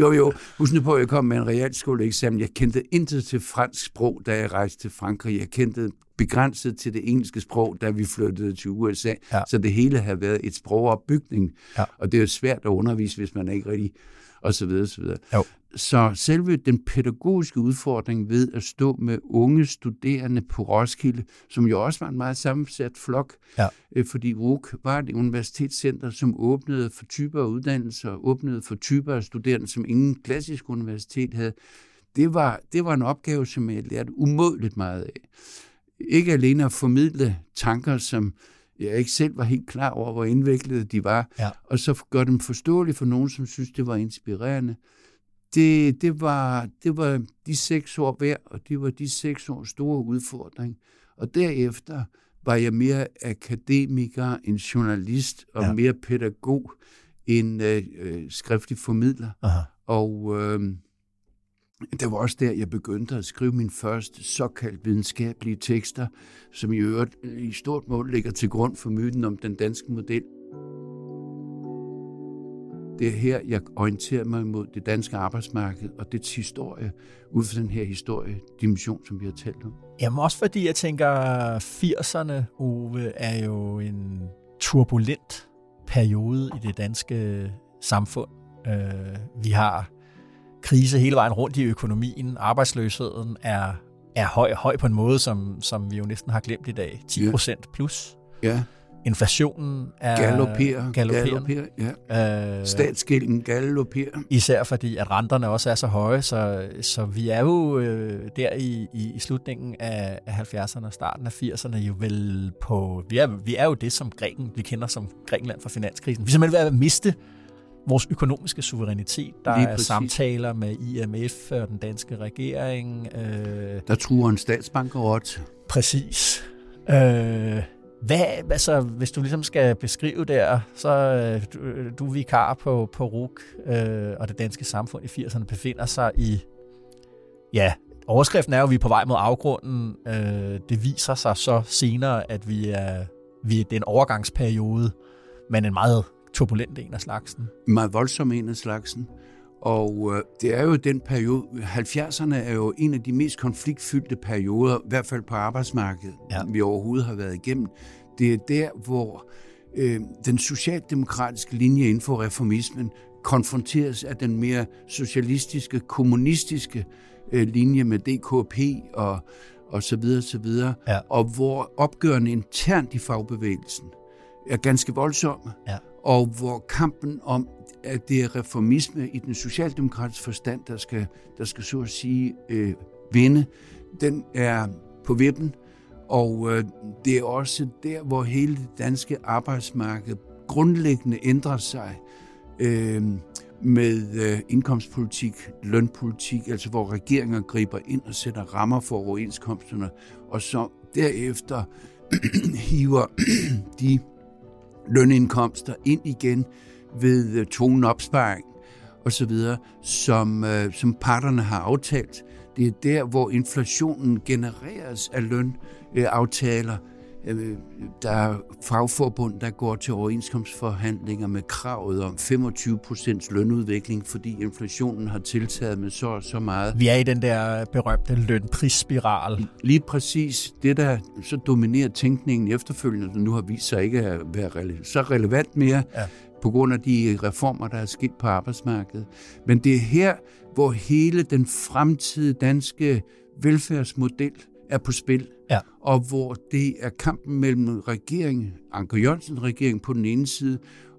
jo, jo. Husk nu på, at jeg kom med en realskoleeksamen. Jeg kendte intet til fransk sprog, da jeg rejste til Frankrig. Jeg kendte begrænset til det engelske sprog, da vi flyttede til USA. Ja. Så det hele har været et sprogopbygning. Ja. Og det er svært at undervise, hvis man ikke rigtig så videre. Jo. Så selve den pædagogiske udfordring ved at stå med unge studerende på Roskilde, som jo også var en meget sammensat flok, ja. øh, fordi RUK var et universitetscenter, som åbnede for typer af uddannelser, åbnede for typer af studerende, som ingen klassisk universitet havde. Det var, det var en opgave, som jeg lærte umådeligt meget af. Ikke alene at formidle tanker, som jeg ikke selv var helt klar over, hvor indviklede de var, ja. og så gøre dem forståelige for nogen, som synes, det var inspirerende. Det, det, var, det var de seks år værd, og det var de seks år store udfordring. Og derefter var jeg mere akademiker end journalist, og ja. mere pædagog end øh, øh skriftlig formidler. Aha. Og øh, det var også der, jeg begyndte at skrive mine første såkaldt videnskabelige tekster, som i øvrigt øh, i stort mål ligger til grund for myten om den danske model. Det er her, jeg orienterer mig mod det danske arbejdsmarked og dets historie, ud fra den her historiedimension, som vi har talt om. Jamen også fordi jeg tænker, 80'erne, Ove, er jo en turbulent periode i det danske samfund. Øh, vi har krise hele vejen rundt i økonomien. Arbejdsløsheden er, er høj, høj på en måde, som, som vi jo næsten har glemt i dag. 10 procent plus. Ja. Inflationen er galopperer, galopperende. ja. Øh, Statsgælden galopperer. Især fordi, at renterne også er så høje, så, så vi er jo øh, der i, i, i slutningen af, af 70'erne og starten af 80'erne jo vel på... Vi er, vi er jo det, som Græken, vi kender som Grækenland fra finanskrisen. Vi er simpelthen ved at miste vores økonomiske suverænitet. Der er samtaler med IMF og den danske regering. Øh, der truer en statsbankerot. Præcis. Øh, hvad, altså, hvis du ligesom skal beskrive der, så øh, du, du er vikar på, på RUK, øh, og det danske samfund i 80'erne befinder sig i, ja, overskriften er jo, at vi er på vej mod afgrunden. Øh, det viser sig så senere, at vi er, vi er den overgangsperiode, men en meget turbulent en af slagsen. Meget voldsom en af slagsen. Og øh, det er jo den periode, 70'erne er jo en af de mest konfliktfyldte perioder, i hvert fald på arbejdsmarkedet, ja. vi overhovedet har været igennem. Det er der, hvor øh, den socialdemokratiske linje inden for reformismen konfronteres af den mere socialistiske, kommunistiske øh, linje med DKP og, og så videre, så videre. Ja. Og hvor opgørende internt i fagbevægelsen er ganske voldsomme. Ja. Og hvor kampen om at det er reformisme i den socialdemokratiske forstand, der skal, der skal så at sige øh, vinde. Den er på vippen, og øh, det er også der, hvor hele det danske arbejdsmarked grundlæggende ændrer sig øh, med øh, indkomstpolitik, lønpolitik, altså hvor regeringer griber ind og sætter rammer for overenskomsterne, og så derefter hiver de lønindkomster ind igen ved øh, tonen opsparing osv., som, øh, som parterne har aftalt. Det er der, hvor inflationen genereres af lønaftaler. Øh, der er fagforbund, der går til overenskomstforhandlinger med kravet om 25 procents lønudvikling, fordi inflationen har tiltaget med så og så meget. Vi er i den der berømte lønprisspiral. Lige præcis. Det, der så dominerer tænkningen efterfølgende, der nu har vist sig ikke at være så relevant mere, ja på grund af de reformer, der er sket på arbejdsmarkedet. Men det er her, hvor hele den fremtidige danske velfærdsmodel er på spil. Ja. Og hvor det er kampen mellem regeringen, Anker Jørgensen regering på den ene side,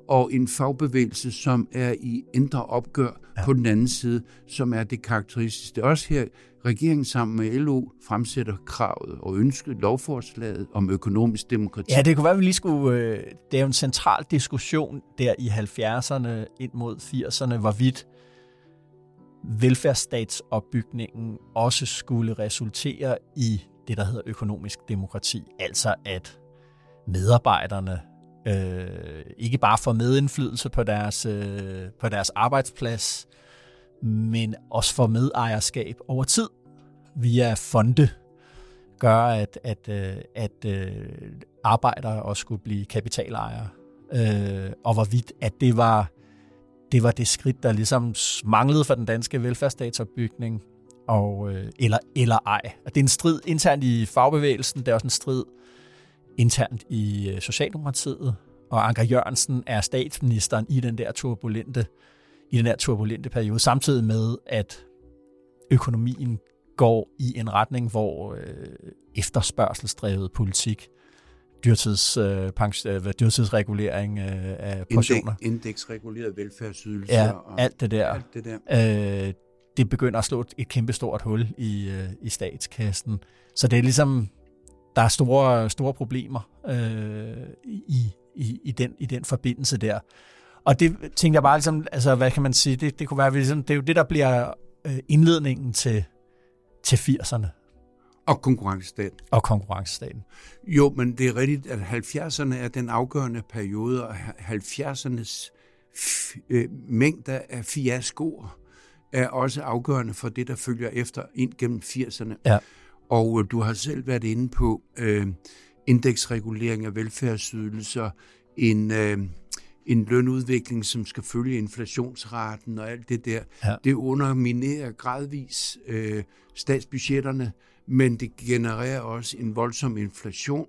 og en fagbevægelse, som er i indre opgør ja. på den anden side, som er det karakteristiske. Er også her, regeringen sammen med LO fremsætter kravet og ønsket lovforslaget om økonomisk demokrati. Ja, det kunne være, at vi lige skulle... Øh, det er jo en central diskussion der i 70'erne ind mod 80'erne, hvorvidt velfærdsstatsopbygningen også skulle resultere i det, der hedder økonomisk demokrati. Altså at medarbejderne øh, ikke bare får medindflydelse på deres, øh, på deres arbejdsplads, men også får medejerskab over tid via fonde, gør, at, at, øh, at, øh, arbejdere også skulle blive kapitalejere. Øh, og hvorvidt, at det var, det var det skridt, der ligesom manglede for den danske velfærdsstatsopbygning, og, eller, eller ej. Og det er en strid internt i fagbevægelsen, det er også en strid internt i Socialdemokratiet, og Anker Jørgensen er statsministeren i den der turbulente i den her turbulente periode, samtidig med, at økonomien går i en retning, hvor øh, efterspørgselsdrevet politik, dyrtids, øh, pension, øh, dyrtidsregulering øh, af pensioner. Indeks, indeksreguleret velfærdsydelser. Ja, og alt det der. Alt det, der. Øh, det begynder at slå et, et kæmpe stort hul i, øh, i statskassen. Så det er ligesom, der er store, store problemer øh, i, i, i, den, i den forbindelse der. Og det tænkte jeg bare ligesom, altså hvad kan man sige, det, det kunne være, ligesom, det er jo det, der bliver øh, indledningen til, til 80'erne. Og konkurrencestaten. Og konkurrencestaten. Jo, men det er rigtigt, at 70'erne er den afgørende periode, og 70'ernes øh, mængder af fiaskoer er også afgørende for det, der følger efter ind gennem 80'erne. Ja. Og øh, du har selv været inde på øh, indeksregulering af velfærdsydelser, en, øh, en lønudvikling, som skal følge inflationsraten og alt det der. Ja. Det underminerer gradvis øh, statsbudgetterne, men det genererer også en voldsom inflation,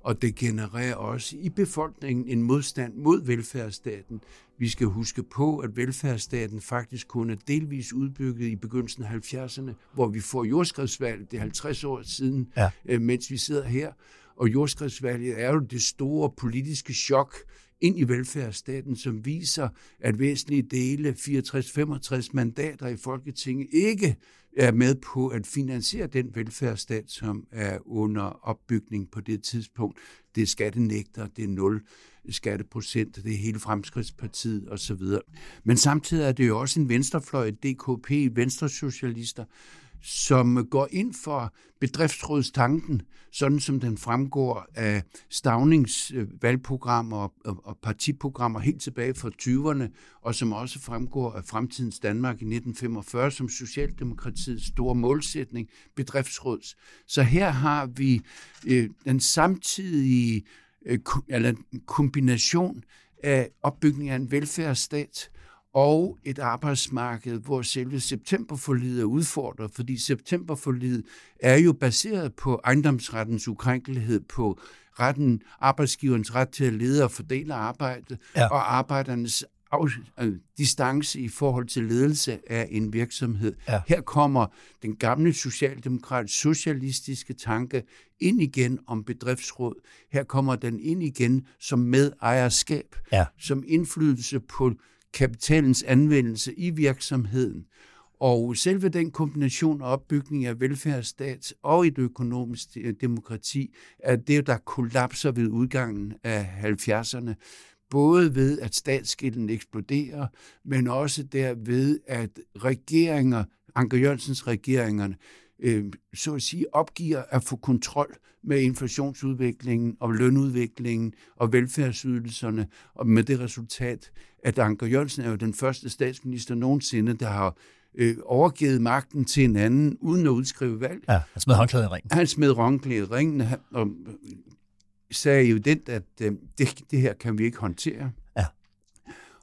og det genererer også i befolkningen en modstand mod velfærdsstaten. Vi skal huske på, at velfærdsstaten faktisk kun er delvis udbygget i begyndelsen af 70'erne, hvor vi får jordskredsvalg, det er 50 år siden, ja. øh, mens vi sidder her. Og jordskredsvalget er jo det store politiske chok ind i velfærdsstaten, som viser, at væsentlige dele, 64-65 mandater i Folketinget, ikke er med på at finansiere den velfærdsstat, som er under opbygning på det tidspunkt. Det er skattenægter, det er nul skatteprocent, det er hele Fremskridtspartiet osv. Men samtidig er det jo også en venstrefløj, DKP, venstresocialister, som går ind for bedriftsrådstanken, sådan som den fremgår af Stavnings øh, valgprogrammer og partiprogrammer helt tilbage fra 20'erne, og som også fremgår af Fremtidens Danmark i 1945 som Socialdemokratiets store målsætning, bedriftsråds. Så her har vi øh, den samtidige øh, eller kombination af opbygning af en velfærdsstat, og et arbejdsmarked, hvor selve septemberforlidet er udfordret, fordi septemberforlidet er jo baseret på ejendomsrettens ukrænkelighed, på retten, arbejdsgiverens ret til at lede og fordele arbejdet, ja. og arbejdernes af, øh, distance i forhold til ledelse af en virksomhed. Ja. Her kommer den gamle socialdemokratiske socialistiske tanke ind igen om bedriftsråd. Her kommer den ind igen som medejerskab, ja. som indflydelse på kapitalens anvendelse i virksomheden. Og selve den kombination og opbygning af velfærdsstat og et økonomisk øh, demokrati, er det, der kollapser ved udgangen af 70'erne. Både ved, at statsskilden eksploderer, men også derved, at regeringer, Anker Jørgensens regeringerne, øh, så at sige, opgiver at få kontrol med inflationsudviklingen og lønudviklingen og velfærdsydelserne, og med det resultat, at Anker Jørgensen er jo den første statsminister nogensinde, der har øh, overgivet magten til en anden, uden at udskrive valg. Ja, han smed håndklædet i ringen. Han smed håndklædet i ringen, og sagde jo den, at øh, det, det her kan vi ikke håndtere. Ja.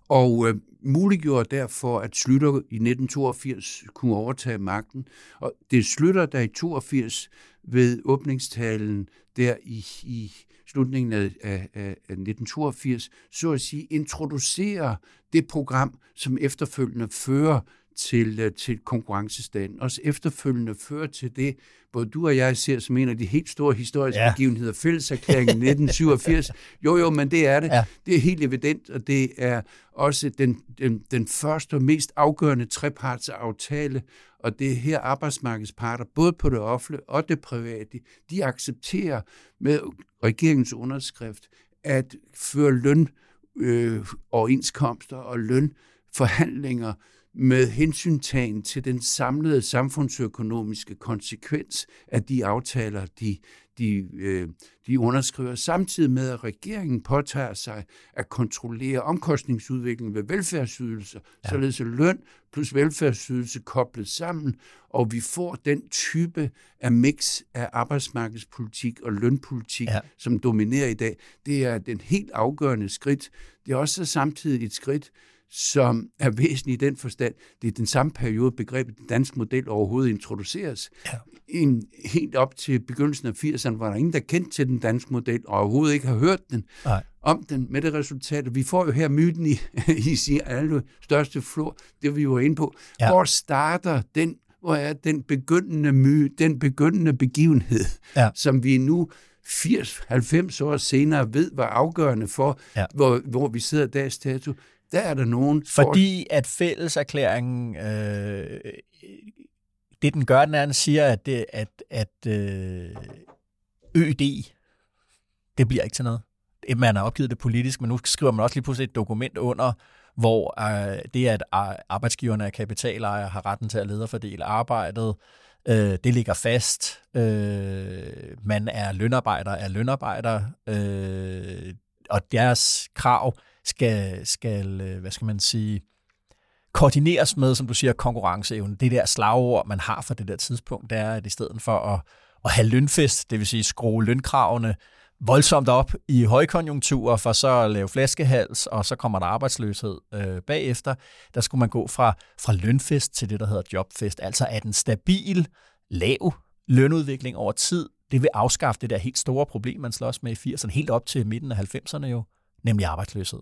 Og øh, muliggjorde derfor, at Slytter i 1982 kunne overtage magten. Og det Slytter, der i 82 ved åbningstalen der i, i slutningen af, af, af 1982, så at sige, introducerer det program, som efterfølgende fører til, øh, til konkurrencestaten. Også efterfølgende fører til det, både du og jeg ser som en af de helt store historiske ja. begivenheder, fælleserklæringen 1987. Jo, jo, men det er det. Ja. Det er helt evident, og det er også den, den, den første og mest afgørende trepartsaftale, og det er her arbejdsmarkedsparter, både på det offentlige og det private, de accepterer med regeringens underskrift at føre løn øh, overenskomster og lønforhandlinger med hensyntagen til den samlede samfundsøkonomiske konsekvens af de aftaler, de, de, øh, de underskriver, samtidig med at regeringen påtager sig at kontrollere omkostningsudviklingen ved velfærdsydelser, ja. således at løn plus velfærdsydelse koblet sammen, og vi får den type af mix af arbejdsmarkedspolitik og lønpolitik, ja. som dominerer i dag. Det er den helt afgørende skridt. Det er også samtidig et skridt, som er væsentlig i den forstand. Det er den samme periode, begrebet den danske model overhovedet introduceres. Ja. En, helt op til begyndelsen af 80'erne var der ingen, der kendte til den danske model, og overhovedet ikke har hørt den, Nej. om den, med det resultat. Vi får jo her myten i, i sin alle største flor, det vi jo inde på. Ja. Hvor starter den, hvor er den begyndende my, den begyndende begivenhed, ja. som vi nu 80-90 år senere ved var afgørende for, ja. hvor, hvor vi sidder dags dato. Der er der nogen... Fordi at fælleserklæringen, øh, det den gør, den er, den siger, at, det, at, at øh, ØD, det bliver ikke til noget. Man har opgivet det politisk, men nu skriver man også lige pludselig et dokument under, hvor øh, det, at øh, arbejdsgiverne og kapitalejere har retten til at lede og fordele arbejdet, øh, det ligger fast. Øh, man er lønarbejder, er lønarbejder, øh, og deres krav skal, skal øh, hvad skal man sige, koordineres med, som du siger, konkurrenceevne. Det der slagord, man har for det der tidspunkt, det er, at i stedet for at, at have lønfest, det vil sige skrue lønkravene voldsomt op i højkonjunkturer, for så at lave flaskehals, og så kommer der arbejdsløshed øh, bagefter. Der skulle man gå fra, fra lønfest til det, der hedder jobfest. Altså at en stabil, lav lønudvikling over tid, det vil afskaffe det der helt store problem, man slås med i 80'erne, helt op til midten af 90'erne jo, nemlig arbejdsløshed.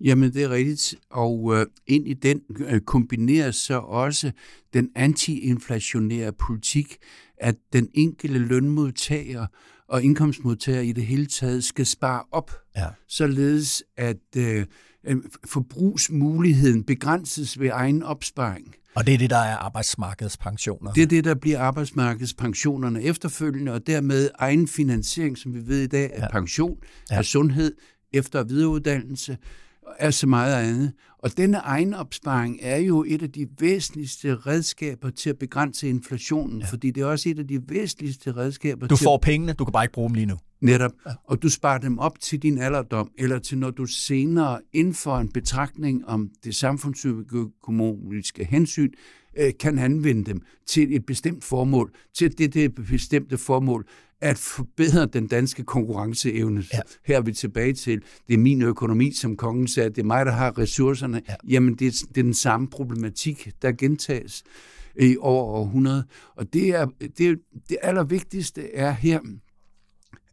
Jamen, det er rigtigt. Og øh, ind i den øh, kombineres så også den antiinflationære politik, at den enkelte lønmodtager og indkomstmodtagere i det hele taget skal spare op, ja. således at øh, øh, forbrugsmuligheden begrænses ved egen opsparing. Og det er det, der er arbejdsmarkedspensioner? Det er det, der bliver arbejdsmarkedspensionerne efterfølgende, og dermed egen finansiering, som vi ved i dag, af ja. pension, ja. af sundhed, efter- og videreuddannelse, er så meget andet. Og denne egenopsparing er jo et af de væsentligste redskaber til at begrænse inflationen, ja. fordi det er også et af de væsentligste redskaber Du får at... pengene, du kan bare ikke bruge dem lige nu. Netop. Ja. Og du sparer dem op til din alderdom, eller til når du senere inden for en betragtning om det samfundsøkonomiske hensyn, øh, kan anvende dem til et bestemt formål, til det, det bestemte formål, at forbedre den danske konkurrenceevne. Ja. Her er vi tilbage til, det er min økonomi, som kongen sagde, det er mig, der har ressourcerne. Ja. Jamen, det er, det er den samme problematik, der gentages i over århundrede. Og det, er, det, det allervigtigste er her,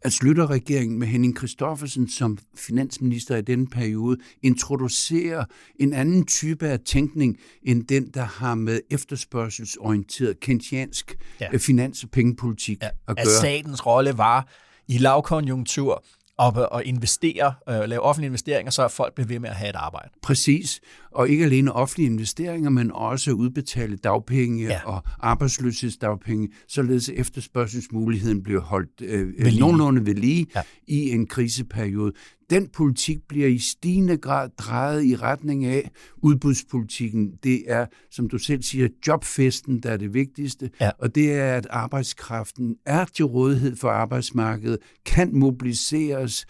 at Slytter-regeringen med Henning Christoffersen som finansminister i denne periode introducerer en anden type af tænkning end den, der har med efterspørgselsorienteret kentiansk ja. Øh, finans- og pengepolitik ja. at gøre. At statens rolle var i lavkonjunktur op og investere, øh, lave offentlige investeringer, så folk bliver ved med at have et arbejde. Præcis, og ikke alene offentlige investeringer, men også udbetale dagpenge ja. og arbejdsløshedsdagpenge, således efterspørgselsmuligheden bliver holdt øh, ved nogenlunde ved lige ja. i en kriseperiode. Den politik bliver i stigende grad drejet i retning af udbudspolitikken. Det er, som du selv siger, jobfesten, der er det vigtigste, ja. og det er, at arbejdskraften er til rådighed for arbejdsmarkedet, kan mobiliseres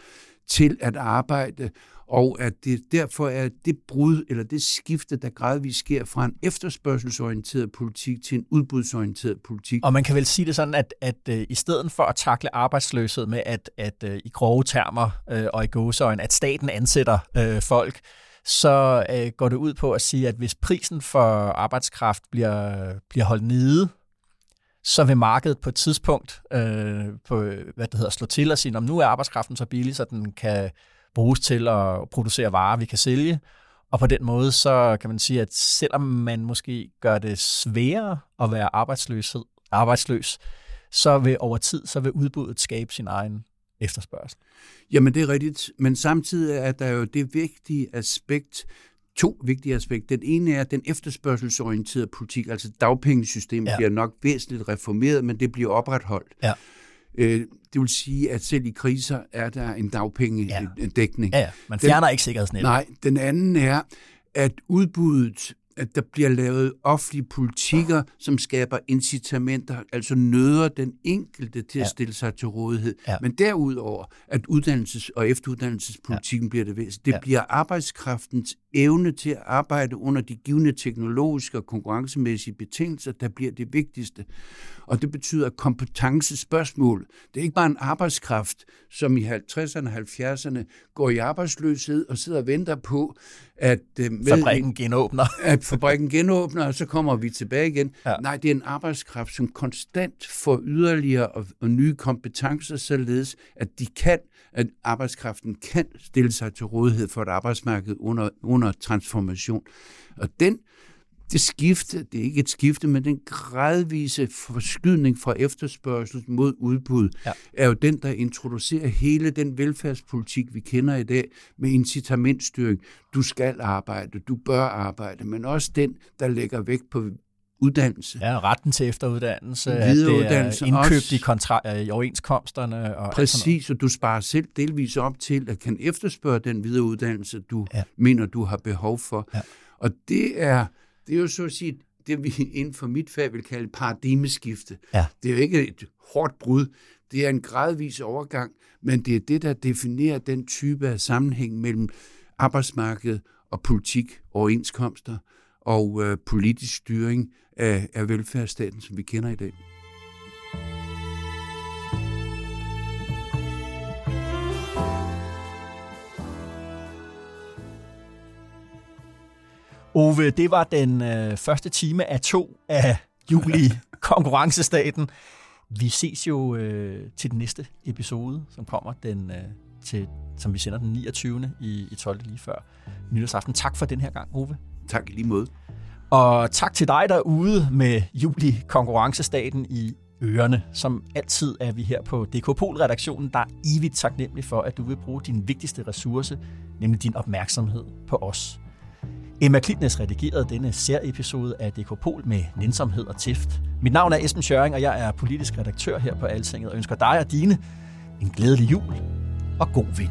til at arbejde, og at det derfor er det brud, eller det skifte, der gradvist sker fra en efterspørgselsorienteret politik til en udbudsorienteret politik. Og man kan vel sige det sådan, at, at øh, i stedet for at takle arbejdsløshed med, at, at øh, i grove termer øh, og i gåseøjne, at staten ansætter øh, folk, så øh, går det ud på at sige, at hvis prisen for arbejdskraft bliver, bliver holdt nede, så vil markedet på et tidspunkt øh, på, hvad det hedder, slå til og sige, om nu er arbejdskraften så billig, så den kan bruges til at producere varer, vi kan sælge. Og på den måde, så kan man sige, at selvom man måske gør det sværere at være arbejdsløs, arbejdsløs så vil over tid, så vil udbuddet skabe sin egen efterspørgsel. Jamen det er rigtigt, men samtidig er der jo det vigtige aspekt, to vigtige aspekter. Den ene er den efterspørgselsorienterede politik, altså dagpengesystemet ja. bliver nok væsentligt reformeret, men det bliver opretholdt. Ja. Øh, det vil sige, at selv i kriser er der en dagpengedækning. Ja, ja. man fjerner den, ikke sikkerhedsnet. Nej, den anden er, at udbuddet at der bliver lavet offentlige politikker, som skaber incitamenter, altså nøder den enkelte til at stille sig til rådighed. Ja. Men derudover, at uddannelses- og efteruddannelsespolitikken ja. bliver det væsentligt. Det ja. bliver arbejdskraftens evne til at arbejde under de givende teknologiske og konkurrencemæssige betingelser, der bliver det vigtigste. Og det betyder kompetencespørgsmål. Det er ikke bare en arbejdskraft, som i 50'erne og 70'erne går i arbejdsløshed og sidder og venter på, at... Øh, med, fabrikken genåbner. at fabrikken genåbner, og så kommer vi tilbage igen. Ja. Nej, det er en arbejdskraft, som konstant får yderligere og, og nye kompetencer, således at de kan at arbejdskraften kan stille sig til rådighed for et arbejdsmarked under, under transformation. Og den, det skifte, det er ikke et skifte, men den gradvise forskydning fra efterspørgsel mod udbud, ja. er jo den, der introducerer hele den velfærdspolitik, vi kender i dag, med incitamentstyring. Du skal arbejde, du bør arbejde, men også den, der lægger vægt på uddannelse. Ja, retten til efteruddannelse, at det er indkøbt også. i, kontra- i overenskomsterne. Og Præcis, og du sparer selv delvis op til at kan efterspørge den videreuddannelse, du ja. mener, du har behov for. Ja. Og det er, det er jo så at sige, det vi inden for mit fag vil kalde paradigmeskifte. Ja. Det er jo ikke et hårdt brud, det er en gradvis overgang, men det er det, der definerer den type af sammenhæng mellem arbejdsmarked og politik, overenskomster og øh, politisk styring af, af velfærdsstaten, som vi kender i dag. Ove, det var den øh, første time af to af juli konkurrencestaten. Vi ses jo øh, til den næste episode, som kommer den øh, til, som vi sender den 29. i, i 12. lige før nytårsaften. Tak for den her gang, Ove. Tak i lige måde. Og tak til dig derude med juli konkurrencestaten i ørerne. Som altid er vi her på DKPol-redaktionen, der er evigt taknemmelig for, at du vil bruge din vigtigste ressource, nemlig din opmærksomhed på os. Emma Klitnes redigerede denne særepisode af DK Pol med nænsomhed og tæft. Mit navn er Esben Schøring, og jeg er politisk redaktør her på Altinget, og ønsker dig og dine en glædelig jul og god vind.